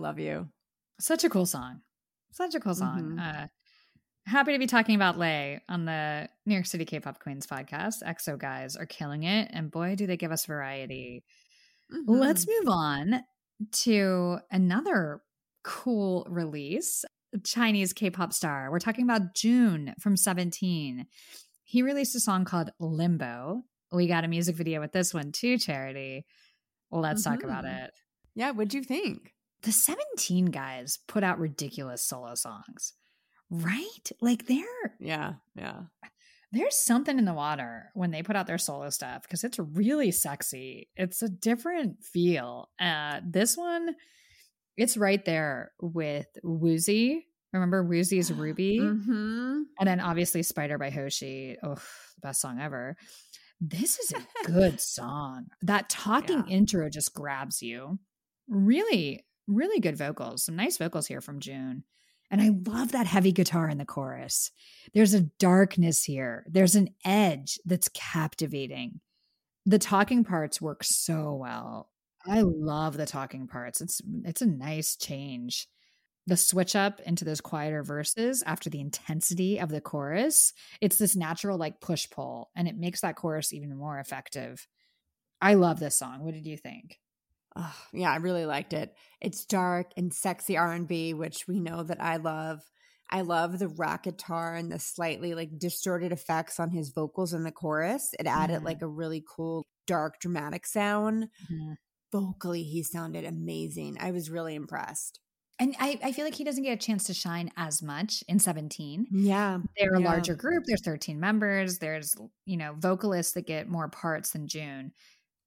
Love you. Such a cool song. Such a cool song. Mhm. Uh, happy to be talking about Lay on the New York City K-pop Queens podcast. EXO guys are killing it, and boy, do they give us variety. Let's Mhm. move on to another cool release. Chinese K-pop star. We're talking about Jun from 17. He released a song called Limbo. We got a music video with this one too, Charity. Well, let's talk about Mhm. it. Yeah, what'd you think? The 17 guys put out ridiculous solo songs. Right? Like they're Yeah, yeah. there's something in the water when they put out their solo stuff because it's really sexy. It's a different feel. Uh, this one, it's right there with Woozi. Remember Woozi's *gasps* Ruby? hmm And then obviously Spider by Hoshi. Oh, the best song ever. This is a good *laughs* song. That talking Yeah. intro just grabs you. Really, really good vocals. Some nice vocals here from Jun. And I love that heavy guitar in the chorus. There's a darkness here, there's an edge that's captivating. The talking parts work so well. I love the talking parts. It's it's a nice change the switch up into those quieter verses after the intensity of the chorus, it's this natural like push pull and it makes that chorus even more effective. I love this song. What did you think? Oh, yeah, I really liked it. It's dark and sexy R&B, which we know that I love. I love the rock guitar and the slightly like distorted effects on his vocals in the chorus. It added Mhm. like a really cool dark dramatic sound. Vocally, he sounded amazing. I was really impressed. And I, I feel like he doesn't get a chance to shine as much in 17. Yeah. They're a Yeah. larger group. There's 13 members. There's, you know, vocalists that get more parts than Jun.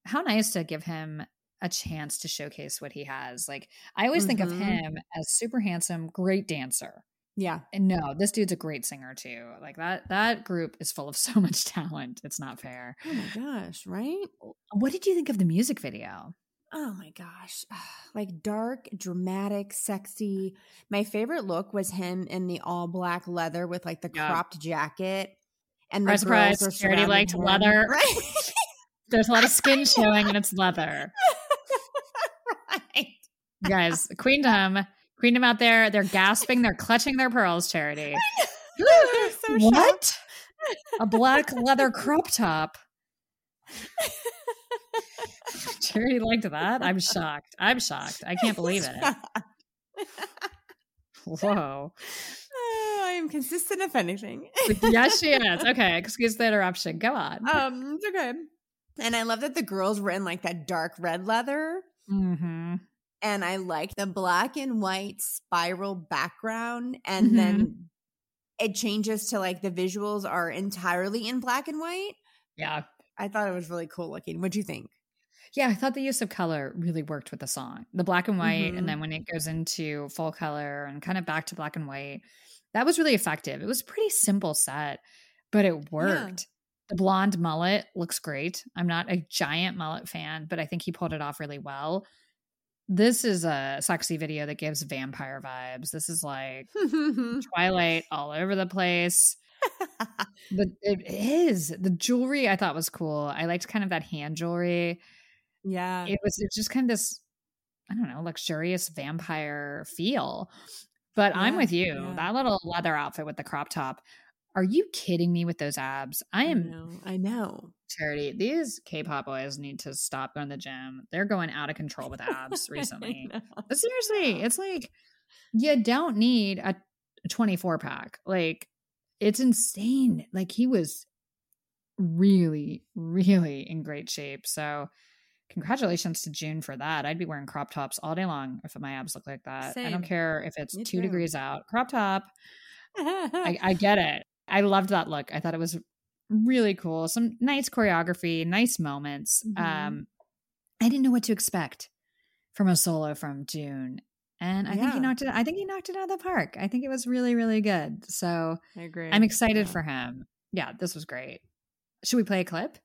How nice to give him a chance to showcase what he has. Like, I always think of Mhm. him as super handsome, great dancer. Yeah. And no, this dude's a great singer too. Like that that group is full of *laughs* so much talent. It's not fair. Oh my gosh, right? What did you think of the music video? Oh my gosh. *sighs* Like dark, dramatic, sexy. My favorite look was him in the all black leather with like the Yeah. cropped jacket. And Surprise, the girls surprise. are surrounding liked him. leather. *laughs* Right. There's a lot of skin *laughs* showing and it's leather. Guys, Queendom, Queendom out there, they're gasping, they're clutching their pearls, Charity. *laughs* So what? A black leather crop top. *laughs* Charity liked that. I'm shocked. I'm shocked. I can't believe it. Whoa. Oh, I am consistent if anything. Yes, she is. Okay, excuse the interruption. Go on. um, it's okay. And I love that the girls were in like that dark red leather. Mm-hmm. And I like the black and white spiral background. And Mhm. then it changes to like the visuals are entirely in black and white. Yeah. I thought it was really cool looking. What'd you think? Yeah, I thought the use of color really worked with the song. The black and white, Mhm. and then when it goes into full color and kind of back to black and white, that was really effective. It was a pretty simple set, but it worked. The blonde mullet looks great. I'm not a giant mullet fan, but I think he pulled it off really well. This is a sexy video that gives vampire vibes. This is like *laughs* Twilight all over the place. *laughs* but it is the jewelry I thought was cool. I liked kind of that hand jewelry. yeah. It was it's just kind of this, I don't know, luxurious vampire feel. But I'm with you. yeah. That little leather outfit with the crop top. Are you kidding me with those abs? I I am know. I know. charity. These K-pop boys need to stop going to the gym. They're going out of control with abs *laughs* recently. Seriously, it's like you don't need a 24 pack. Like it's insane. Like he was really, really in great shape. So congratulations to Jun for that. I'd be wearing crop tops all day long if my abs look like that. I don't care if it's Me two too. degrees out. Crop top. *laughs* I, I get it. I loved that look. I thought it was really cool. Some nice choreography, nice moments. Mhm. Um, I didn't know what to expect from a solo from Jun, and I think he knocked it. I think he knocked it out of the park. I think it was really, really good. So I agree. I'm excited Yeah. for him. Yeah, this was great. Should we play a clip?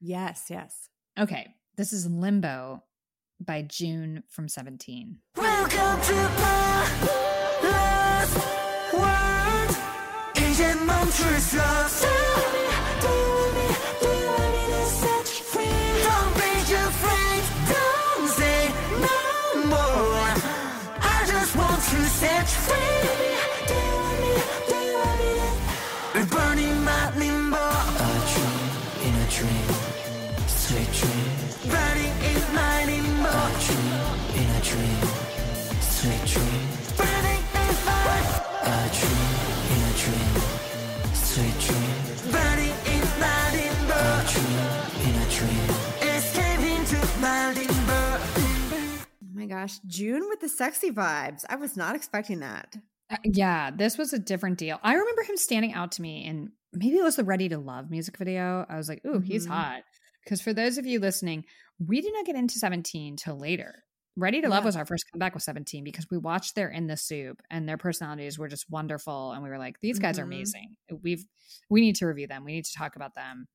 Yes, yes. Okay, this is Limbo by Jun from Seventeen. Welcome to my polícia. Gosh. Jun with the sexy vibes. I was not expecting that. Uh, yeah, this was a different deal. I remember him standing out to me, and maybe it was the Ready to Love music video. I was like, ooh, he's Mhm. hot. Because for those of you listening, we did not get into 17 till later. Ready to Love was our first comeback with 17 because we watched their In the SOOP and their personalities were just wonderful. And we were like, these guys are Mhm. amazing. We've we need to review them. We need to talk about them.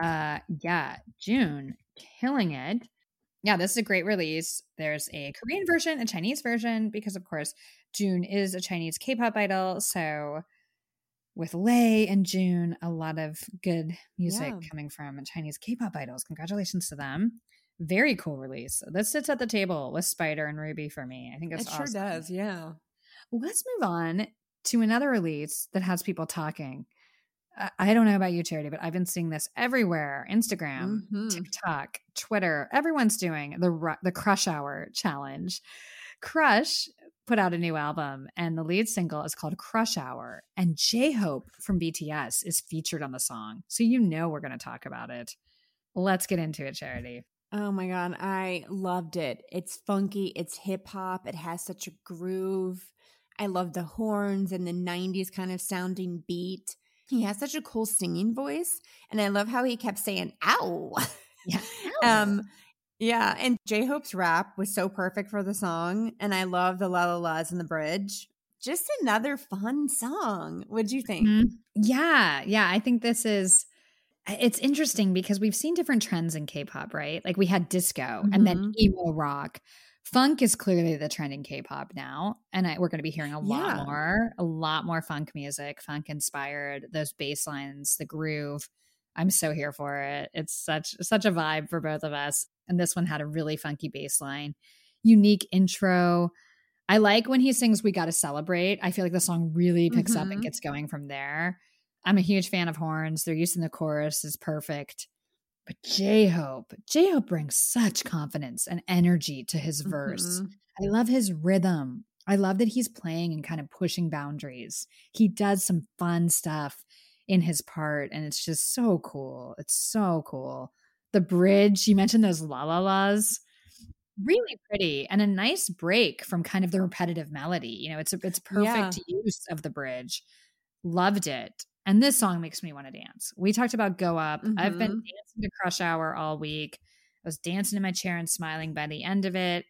Uh yeah, June, killing it. Yeah, this is a great release. There's a Korean version, a Chinese version, because of course Jun is a Chinese K-pop idol. So with Lay and Jun, a lot of good music Yeah. coming from Chinese K-pop idols. Congratulations to them. Very cool release. This sits at the table with Spider and Ruby for me. I think it's it sure does. Yeah. Let's move on to another release that has people talking. I- don't know about you, Charity, but I've been seeing this everywhere: Instagram, Mhm. TikTok, Twitter. Everyone's doing the the Crush Hour challenge. Crush put out a new album, and the lead single is called Crush Hour. And J Hope from BTS is featured on the song, so you know we're going to talk about it. Let's get into it, Charity. Oh my god, I loved it. It's funky, it's hip hop, it has such a groove. I love the horns and the 90s kind of sounding beat. He has such a cool singing voice, and I love how he kept saying ow. Yeah. *laughs* um yeah, and J-Hope's rap was so perfect for the song, and I love the la la la's in the bridge. Just another fun song. What'd you think? Mhm. Yeah, yeah. I think this is it's interesting because we've seen different trends in K-pop, right? Like we had disco and then emo rock. Funk is clearly the trend in K-pop now, and I, we're going to be hearing a lot Yeah. more, a lot more funk music, funk inspired. Those bass lines, the groove. I'm so here for it. It's such such a vibe for both of us. And this one had a really funky bass line, unique intro. I like when he sings "We Gotta Celebrate." I feel like the song really picks up and Mhm. gets going from there. I'm a huge fan of horns. Their use in the chorus is perfect. But J Hope, J Hope brings such confidence and energy to his verse. Mhm. I love his rhythm. I love that he's playing and kind of pushing boundaries. He does some fun stuff in his part, and it's just so cool. It's so cool. The bridge, you mentioned those la la las, really pretty and a nice break from kind of the repetitive melody. You know, it's a, it's perfect use of the bridge. Loved it. And this song makes me want to dance. We talked about Go Up. I've been Mhm. dancing to Crush Hour all week. I was dancing in my chair and smiling by the end of it.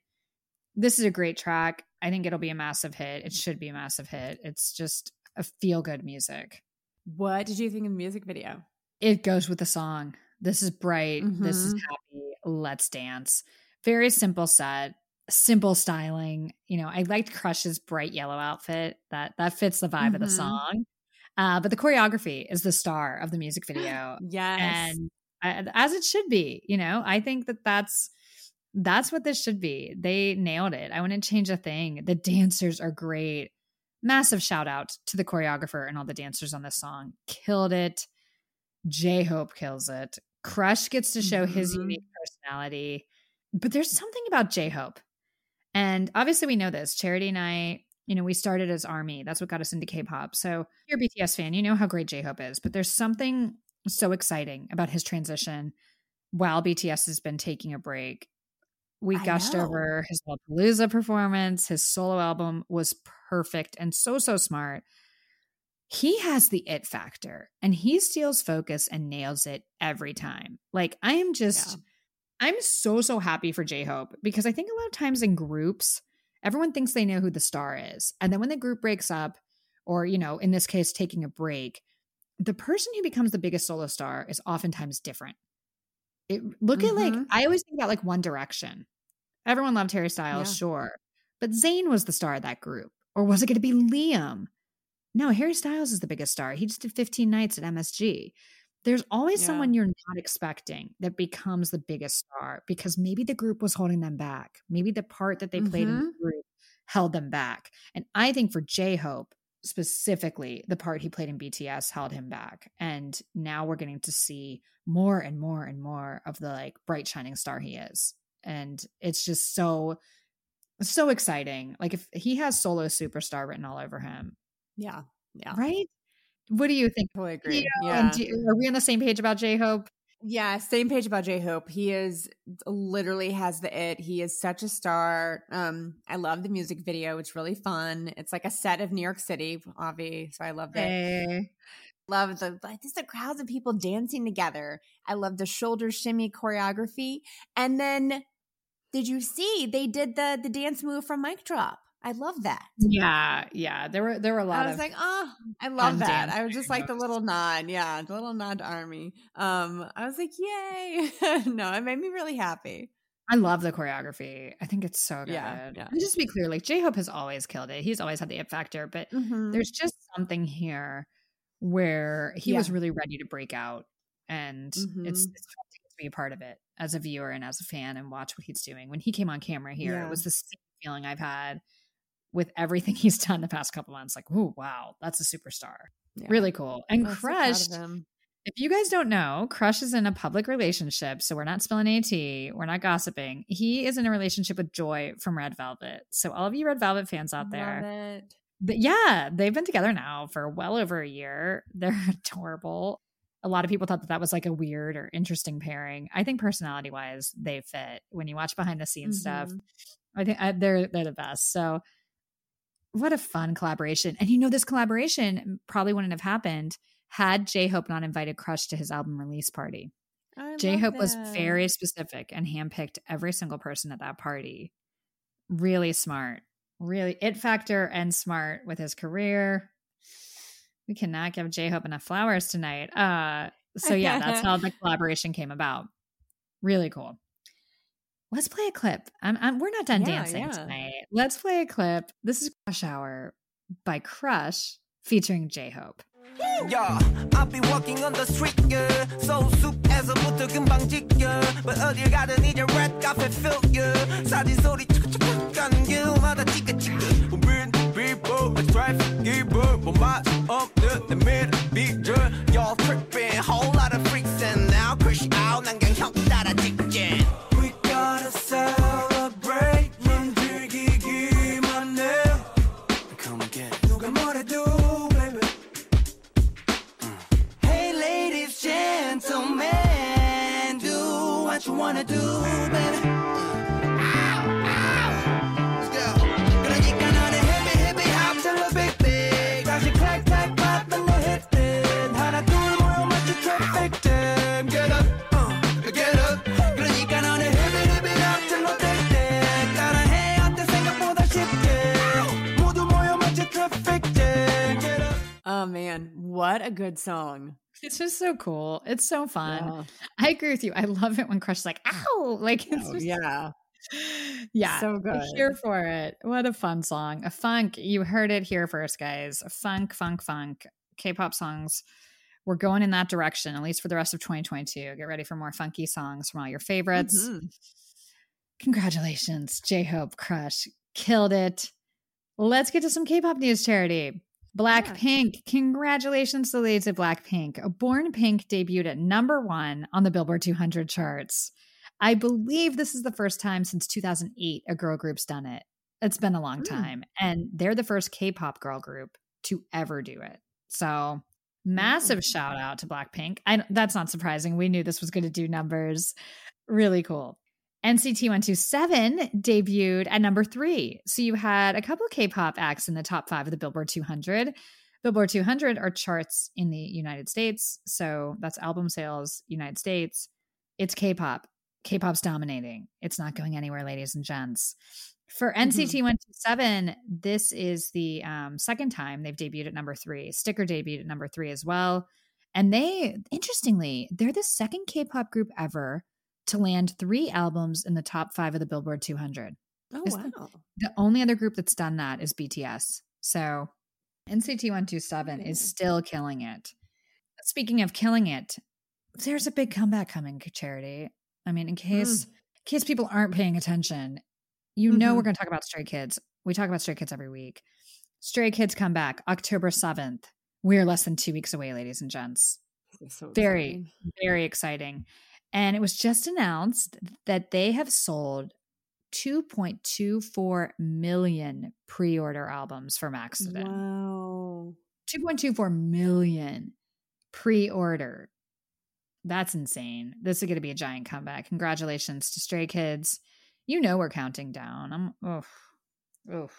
This is a great track. I think it'll be a massive hit. It should be a massive hit. It's just a feel good music. What did you think of the music video? It goes with the song. This is bright. This is Mhm. happy. Let's dance. Very simple set. simple styling. You know, I liked Crush's bright yellow outfit. That that fits the vibe of the Mhm. song. Uh, but the choreography is the star of the music *gasps* video, Yes. and uh, as it should be. You know, I think that that's that's what this should be. They nailed it. I wouldn't change a thing. The dancers are great. Massive shout out to the choreographer and all the dancers on this song. Killed it. J Hope kills it. Crush gets to show his Mhm. unique personality. But there's something about J Hope. And obviously, we know this. Charity and I, you know, we started as Army. That's what got us into K pop. So, if you're a BTS fan, you know how great J Hope is. But there's something so exciting about his transition while BTS has been taking a break. We I gushed know. over his Lollapalooza performance. His solo album was perfect and so, so smart. He has the it factor and he steals focus and nails it every time. Like, I am just, Yeah. I'm so, so happy for J Hope because I think a lot of times in groups, everyone thinks they know who the star is. And then when the group breaks up, or, you know, in this case, taking a break, the person who becomes the biggest solo star is oftentimes different. It, look at like, Mhm. I always think about like One Direction. Everyone loved Harry Styles, Yeah. sure. But Zayn was the star of that group. Or was it going to be Liam? No, Harry Styles is the biggest star. He just did 15 nights at MSG. There's always Yeah. someone you're not expecting that becomes the biggest star because maybe the group was holding them back. Maybe the part that they played in the Mm-hmm. group held them back. And I think for J Hope, specifically, the part he played in BTS held him back. And now we're getting to see more and more and more of the like bright shining star he is. And it's just so so exciting. Like if he has solo superstar written all over him, Yeah. Yeah. right? What do you think? Totally agree. Theo? Yeah. And do- are we on the same page about J Hope? Yeah, same page about J Hope. He is literally has the it. He is such a star. Um, I love the music video. It's really fun. It's like a set of New York City, Avi. So I loved it. Hey. Love the like just the crowds of people dancing together. I love the shoulder shimmy choreography. And then did you see they did the the dance move from Mic Drop? I love that. Yeah, yeah. There were there were a lot I was like, oh, I love that. I was just like the little nod. Yeah, the little nod to Army. Um, I was like, yay. *laughs* no, it made me really happy. I love the choreography. I think it's so good. Yeah, yeah. And just to be clear, like J Hope has always killed it. He's always had the it factor, but Mhm. there's just something here where he was really ready to break out, and it's Mhm. it's fun to be a part of it as a viewer and as a fan and watch what he's doing. When he came on camera here, Yeah. it was the same feeling I've had with everything *laughs* he's done the past couple months. Like, oh wow, that's a superstar. Yeah. Really cool. And I was so proud of Crushed. him. If you guys don't know, Crush is in a public relationship, so we're not spilling AT, we're not gossiping. He is in a relationship with Joy from Red Velvet. So all of you Red Velvet fans out there, Love it. but yeah, they've been together now for well over a year. *laughs* They're adorable. A lot of people thought that that was like a weird or interesting pairing. I think personality wise, they fit. When you watch behind the scenes stuff, Mhm. I think I, they're they're the best. So what a fun collaboration! And you know, this collaboration probably wouldn't have happened had J Hope not invited Crush to his album release party. J Hope was very specific and handpicked every single person at that party. Really smart, really it factor and smart with his career. We cannot give J Hope enough flowers tonight. Uh, so yeah, that's *laughs* how the collaboration came about. Really cool Let's play a clip. I'm, I'm, we're not done Yeah, dancing yeah. tonight. Let's play a clip. This is Crush Hour by Crush featuring J Hope. Yeah, I'll be walking on the street, yeah. So 숲에서부터 금방 지겨. But 어딜 가든 이제 red carpet feel, yeah. 사진 소리 축축축 가는 길마다 찍어 찍어. We're people, like traffic, giver. 뭐맛 없는 내 good song. It's just so cool. It's so fun. Yeah. I agree with you. I love it when Crush is like, ow. Like it's Oh, just yeah. *laughs* yeah. So good. Here for it. What a fun song. A funk. You heard it here first, guys. Funk, funk, funk. K pop songs. We're going in that direction, at least for the rest of 2022. Get ready for more funky songs from all your favorites. Mhm. Congratulations, J Hope Crush. Killed it. Let's get to some K pop news, Charity. Blackpink. Congratulations to the ladies of Blackpink. Born Pink debuted at number one on the Billboard 200 charts. I believe this is the first time since 2008 a girl group's done it. It's been a long Hmm. time. And they're the first K pop girl group to ever do it. So, massive shout out to Blackpink. I, that's not surprising. We knew this was going to do numbers. Really cool. NCT 127 debuted at number three. So you had a couple K pop acts in the top five of the Billboard 200. Billboard 200 are charts in the United States. So that's album sales, United States. It's K pop. K pop's dominating. It's not going anywhere, ladies and gents. For NCT 127, this is the um, second time they've debuted at number three. Sticker debuted at number three as well. And they, interestingly, they're the second K pop group ever to land three albums in the top five of the Billboard 200. Oh Is wow. the- The only other group that's done that is BTS. So NCT 127 is still killing it. Speaking of killing it, there's a big comeback coming, Charity. I mean, in case in case people aren't paying attention, you know Mhm. we're going to talk about Stray Kids. We talk about Stray Kids every week. Stray Kids come back October 7th. We are less than two weeks away, ladies and gents So very exciting. very exciting and it was just announced that they have sold 2.24 million pre-order albums for Maxident. Wow. 2.24 million pre-order. That's insane. This is going to be a giant comeback. Congratulations to Stray Kids. You know we're counting down. I'm oh, oh.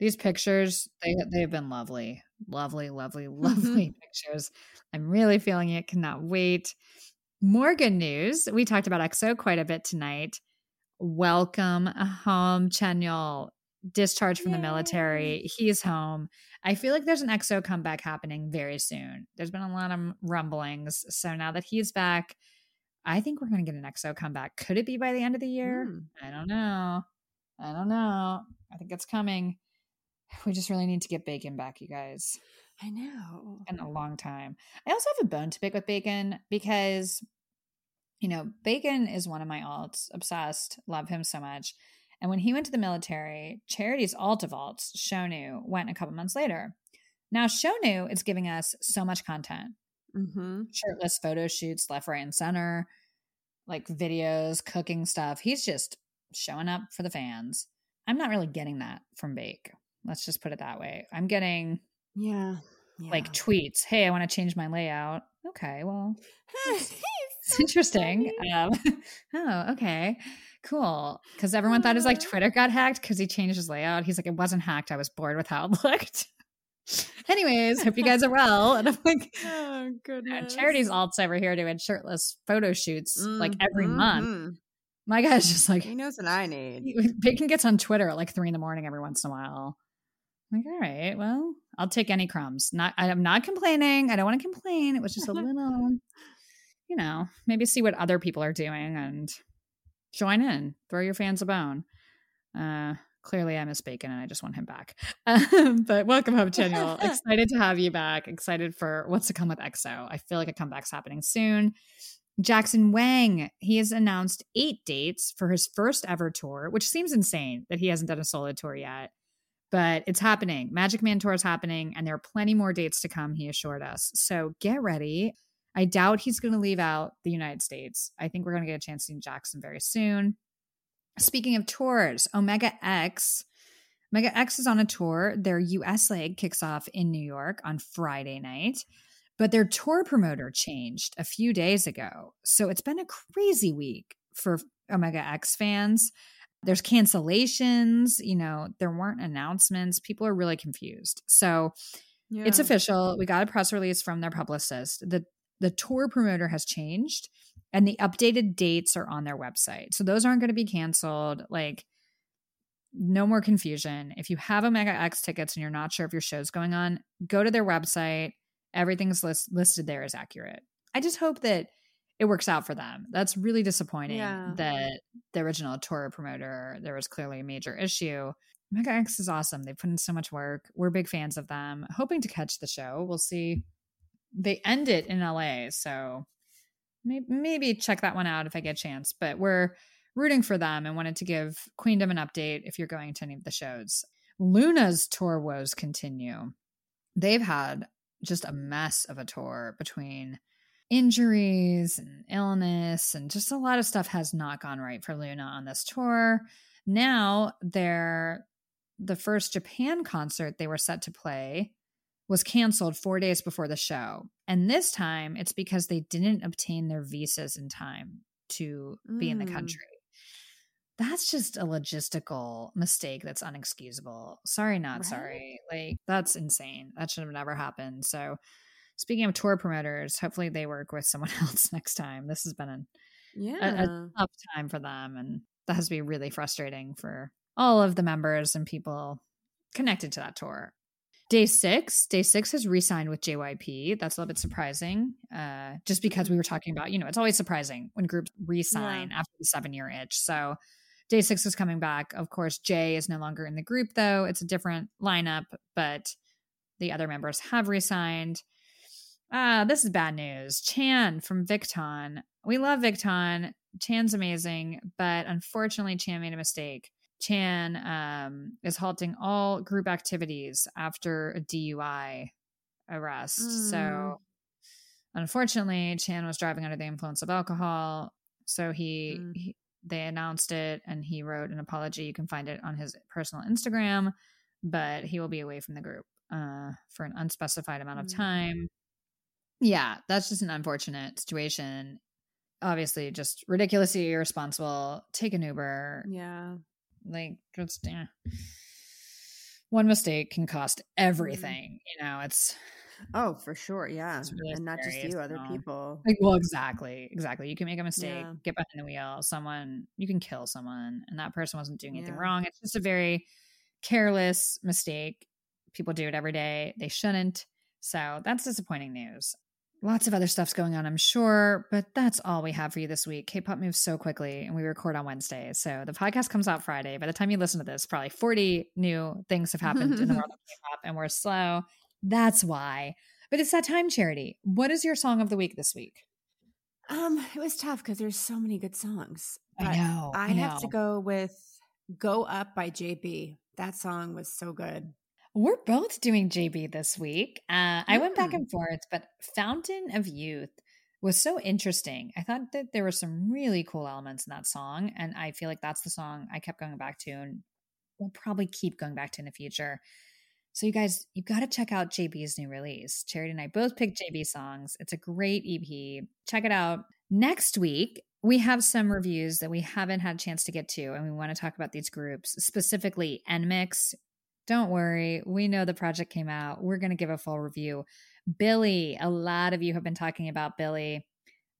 These pictures, they they've been lovely. Lovely, lovely, *laughs* mm-hmm. lovely pictures. I'm really feeling it. Cannot wait. More good news. We talked about EXO quite a bit tonight. Welcome home, Chanyeol. Discharged from the military. He's home. I feel like there's an EXO comeback happening very soon. There's been a lot of rumblings. So now that he's back, I think we're going to get an EXO comeback. Could it be by the end of the year? Hmm. I don't know. I don't know. I think it's coming. We just really need to get Bacon back, you guys I know. in a long time. I also have a bone to pick with Bacon because, you know, Bacon is one of my alts, obsessed, love him so much. And when he went to the military, Charity's alt of alts, Shownu, went a couple months later. Now, Shownu is giving us so much content Mm-hmm. shirtless photo shoots left, right, and center, like videos, cooking stuff. He's just showing up for the fans. I'm not really getting that from Bake. Let's just put it that way. I'm getting Yeah. like tweets. Hey, I want to change my layout. Okay, well, *laughs* it's interesting. Um, *laughs* oh, okay, cool. Because everyone thought his like Uh. Twitter got hacked because he changed his layout. He's like, it wasn't hacked. I was bored with how it *laughs* looked. Anyways, hope you guys are well. And I'm like, Oh goodness. charity's alts over here doing shirtless photo shoots like every month. Mhm. My guy's just like He knows what I need. *laughs* Bacon gets on Twitter at like three in the morning every once in a while. I'm like, all right, well, I'll take any crumbs. Not, I'm not complaining. I don't want to complain. It was just a little, you know, maybe see what other people are doing and join in. Throw your fans a bone. Uh, clearly, I miss Bacon and I just want him back. Um, *laughs* but welcome home, Daniel. *laughs* Excited to have you back. Excited for what's to come with EXO. I feel like a comeback's happening soon. Jackson Wang, he has announced eight dates for his first ever tour, which seems insane that he hasn't done a solo tour yet. But it's happening. Magic Man Tour is happening, and there are plenty more dates to come, he assured us. So get ready. I doubt he's going to leave out the United States. I think we're going to get a chance to see Jackson very soon. Speaking of tours, Omega X. Omega X is on a tour. Their US leg kicks off in New York on Friday night, but their tour promoter changed a few days ago. So it's been a crazy week for Omega X fans. There's cancellations, you know, there weren't announcements. People are really confused. So it's official. We got a press release from their publicist. The the tour promoter has changed and the updated dates are on their website. So those aren't going to be canceled. Like no more confusion. If you have Omega X tickets and you're not sure if your show's going on, go to their website. Everything's list- listed there is accurate. I just hope that it works out for them. That's really disappointing Yeah. that the original tour promoter, there was clearly a major issue. Mega X is awesome. They put in so much work. We're big fans of them. Hoping to catch the show. We'll see. They end it in LA, so maybe, maybe check that one out if I get a chance. But we're rooting for them and wanted to give Queendom an update if you're going to any of the shows. Loona's tour woes continue. They've had just a mess of a tour between injuries and illness and just a lot of stuff has not gone right for Luna on this tour. Now they're the first Japan concert they were set to play was canceled 4 days before the show. And this time it's because they didn't obtain their visas in time to be in the Mm. country. That's just a logistical mistake that's unexcusable. Sorry, not Right? sorry. Like that's insane. That should have never happened. So speaking of tour promoters, hopefully they work with someone *laughs* else next time. This has been an Yeah. a, a tough time for them and that has to be really frustrating for all of the members and people connected to that tour DAY6 day six has re-signed with jyp that's a little bit surprising uh just because we were talking about you know it's always surprising when groups re-sign after the seven year itch so DAY6 is coming back of course Jae is no longer in the group though it's a different lineup but the other members have re-signed Ah, this is bad news. Chan from Victon. We love Victon. Chan's amazing, but unfortunately, Chan made a mistake. Chan um, is halting all group activities after a DUI arrest. Mm. So, unfortunately, Chan was driving under the influence of alcohol. So he, Mm. he they announced it, and he wrote an apology. You can find it on his personal Instagram, but he will be away from the group uh, for an unspecified amount of Mm. time. Yeah, that's just an unfortunate situation. Obviously, just ridiculously irresponsible. Take an Uber. yeah. Like, just eh. one mistake can cost everything. You know, it's Oh, for sure. Yeah. Really and not just you, other people. like, well, exactly, exactly. You can make a mistake, Yeah. get behind the wheel. Someone you can kill someone, and that person wasn't doing anything Yeah. wrong. It's just a very careless mistake. People do it every day. They shouldn't. So that's disappointing news. Lots of other stuff's going on, I'm sure, but that's all we have for you this week. K-pop moves so quickly, and we record on Wednesday, so the podcast comes out Friday. By the time you listen to this, probably 40 new things have happened in the world *laughs* of K-pop, and we're slow. That's why. But it's that time, Charity. What is your song of the week this week? Um, it was tough because there's so many good songs. I know. I, have to go with "Go Up" by JB. That song was so good. We're both doing JB this week. Uh, I went back Mm. and forth, but Fountain of Youth was so interesting. I thought that there were some really cool elements in that song, and I feel like that's the song I kept going back to, and we'll probably keep going back to in the future. So, you guys, you've got to check out JB's new release. Charity and I both picked JB songs. It's a great EP. Check it out. Next week, we have some reviews that we haven't had a chance to get to, and we want to talk about these groups, specifically NMIXX. Don't worry, we know the project came out. We're going to give a full review. Billlie, a lot of you have been talking about Billlie.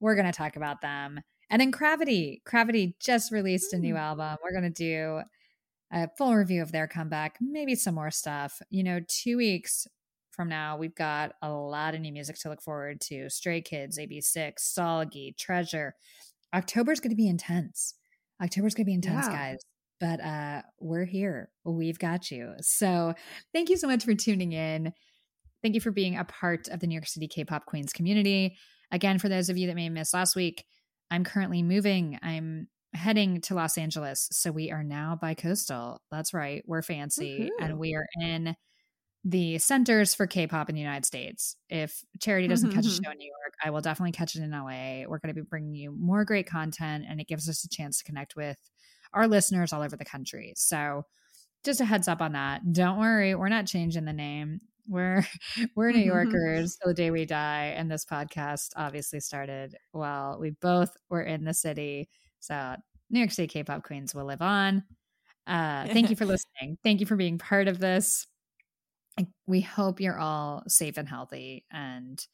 We're going to talk about them. And then CRAVITY. CRAVITY just released a new mm. album. We're going to do a full review of their comeback, maybe some more stuff. You know, two weeks from now, we've got a lot of new music to look forward to Stray Kids, AB6IX, Seulgi, Treasure. October's going to be intense. October's going to be intense, Yeah. guys. But uh we're here. We've got you. So thank you so much for tuning in. Thank you for being a part of the New York City K-pop Queens community. Again, for those of you that may have missed last week, I'm currently moving. I'm heading to Los Angeles. So we are now by coastal. That's right. We're fancy. Woohoo. And we are in the centers for K-pop in the United States. If Charity doesn't catch a show in New York, I will definitely catch it in LA. We're going to be bringing you more great content, and it gives us a chance to connect with our listeners all over the country. So, just a heads up on that. Don't worry, we're not changing the name. We're *laughs* we're New Yorkers till the day we die, and this podcast obviously started while we both were in the city. So, New York City K-pop queens will live on. Uh, thank you for *laughs* listening. Thank you for being part of this. We hope you're all safe and healthy. And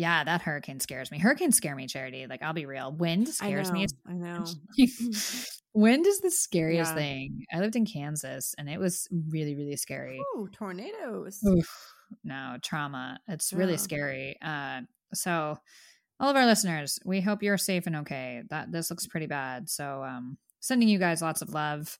yeah, that hurricane scares me. Hurricanes scare me, Charity. Like I'll be real. Wind I scares know. me. I know. *laughs* *laughs* Wind is the scariest Yeah. thing. I lived in Kansas and it was really, really scary. Oh, tornadoes. Oof, no trauma. It's really Yeah. scary. Uh, so all of our listeners, we hope you're safe and okay. That this looks pretty bad. So um sending you guys lots of love.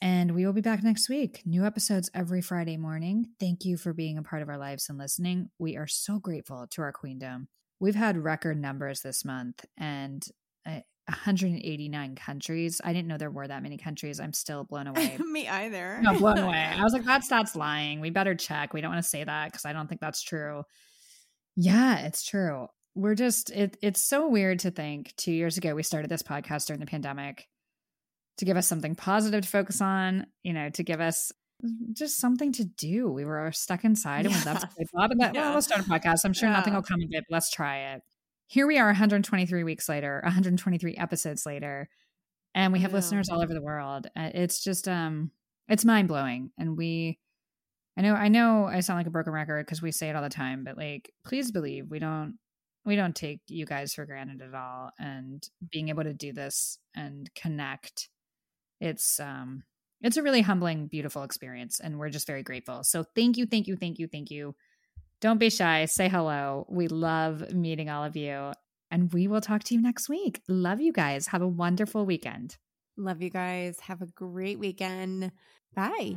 And we will be back next week. New episodes every Friday morning. Thank you for being a part of our lives and listening. We are so grateful to our queendom. We've had record numbers this month and uh, 189 countries. I didn't know there were that many countries. I'm still blown *laughs* away. Me either. no, blown away. I was like, *laughs* that stat's lying. We better check. We don't want to say that because I don't think that's true. Yeah, it's true. We're just it it's so weird to think two years ago we started this podcast during the pandemic to give us something positive to focus on, you know, to give us just something to do. We were stuck inside and we loved to play Bob and that, *laughs* Yeah. well, let's start a podcast. I'm sure nothing will come of it, but let's try it. Here we are 123 weeks later, 123 episodes later, and we have listeners all over the world. Uh, It's just um it's mind blowing. And we I know I know I sound like a broken record because we say it all the time, but like please believe we don't we don't take you guys for granted at all. And being able to do this and connect, it's um it's a really humbling, beautiful experience, and we're just very grateful. So thank you, thank you, thank you, thank you. Don't be shy. Say hello. We love meeting all of you. And we will talk to you next week. Love you guys. Have a wonderful weekend. Love you guys. Have a great weekend. Bye.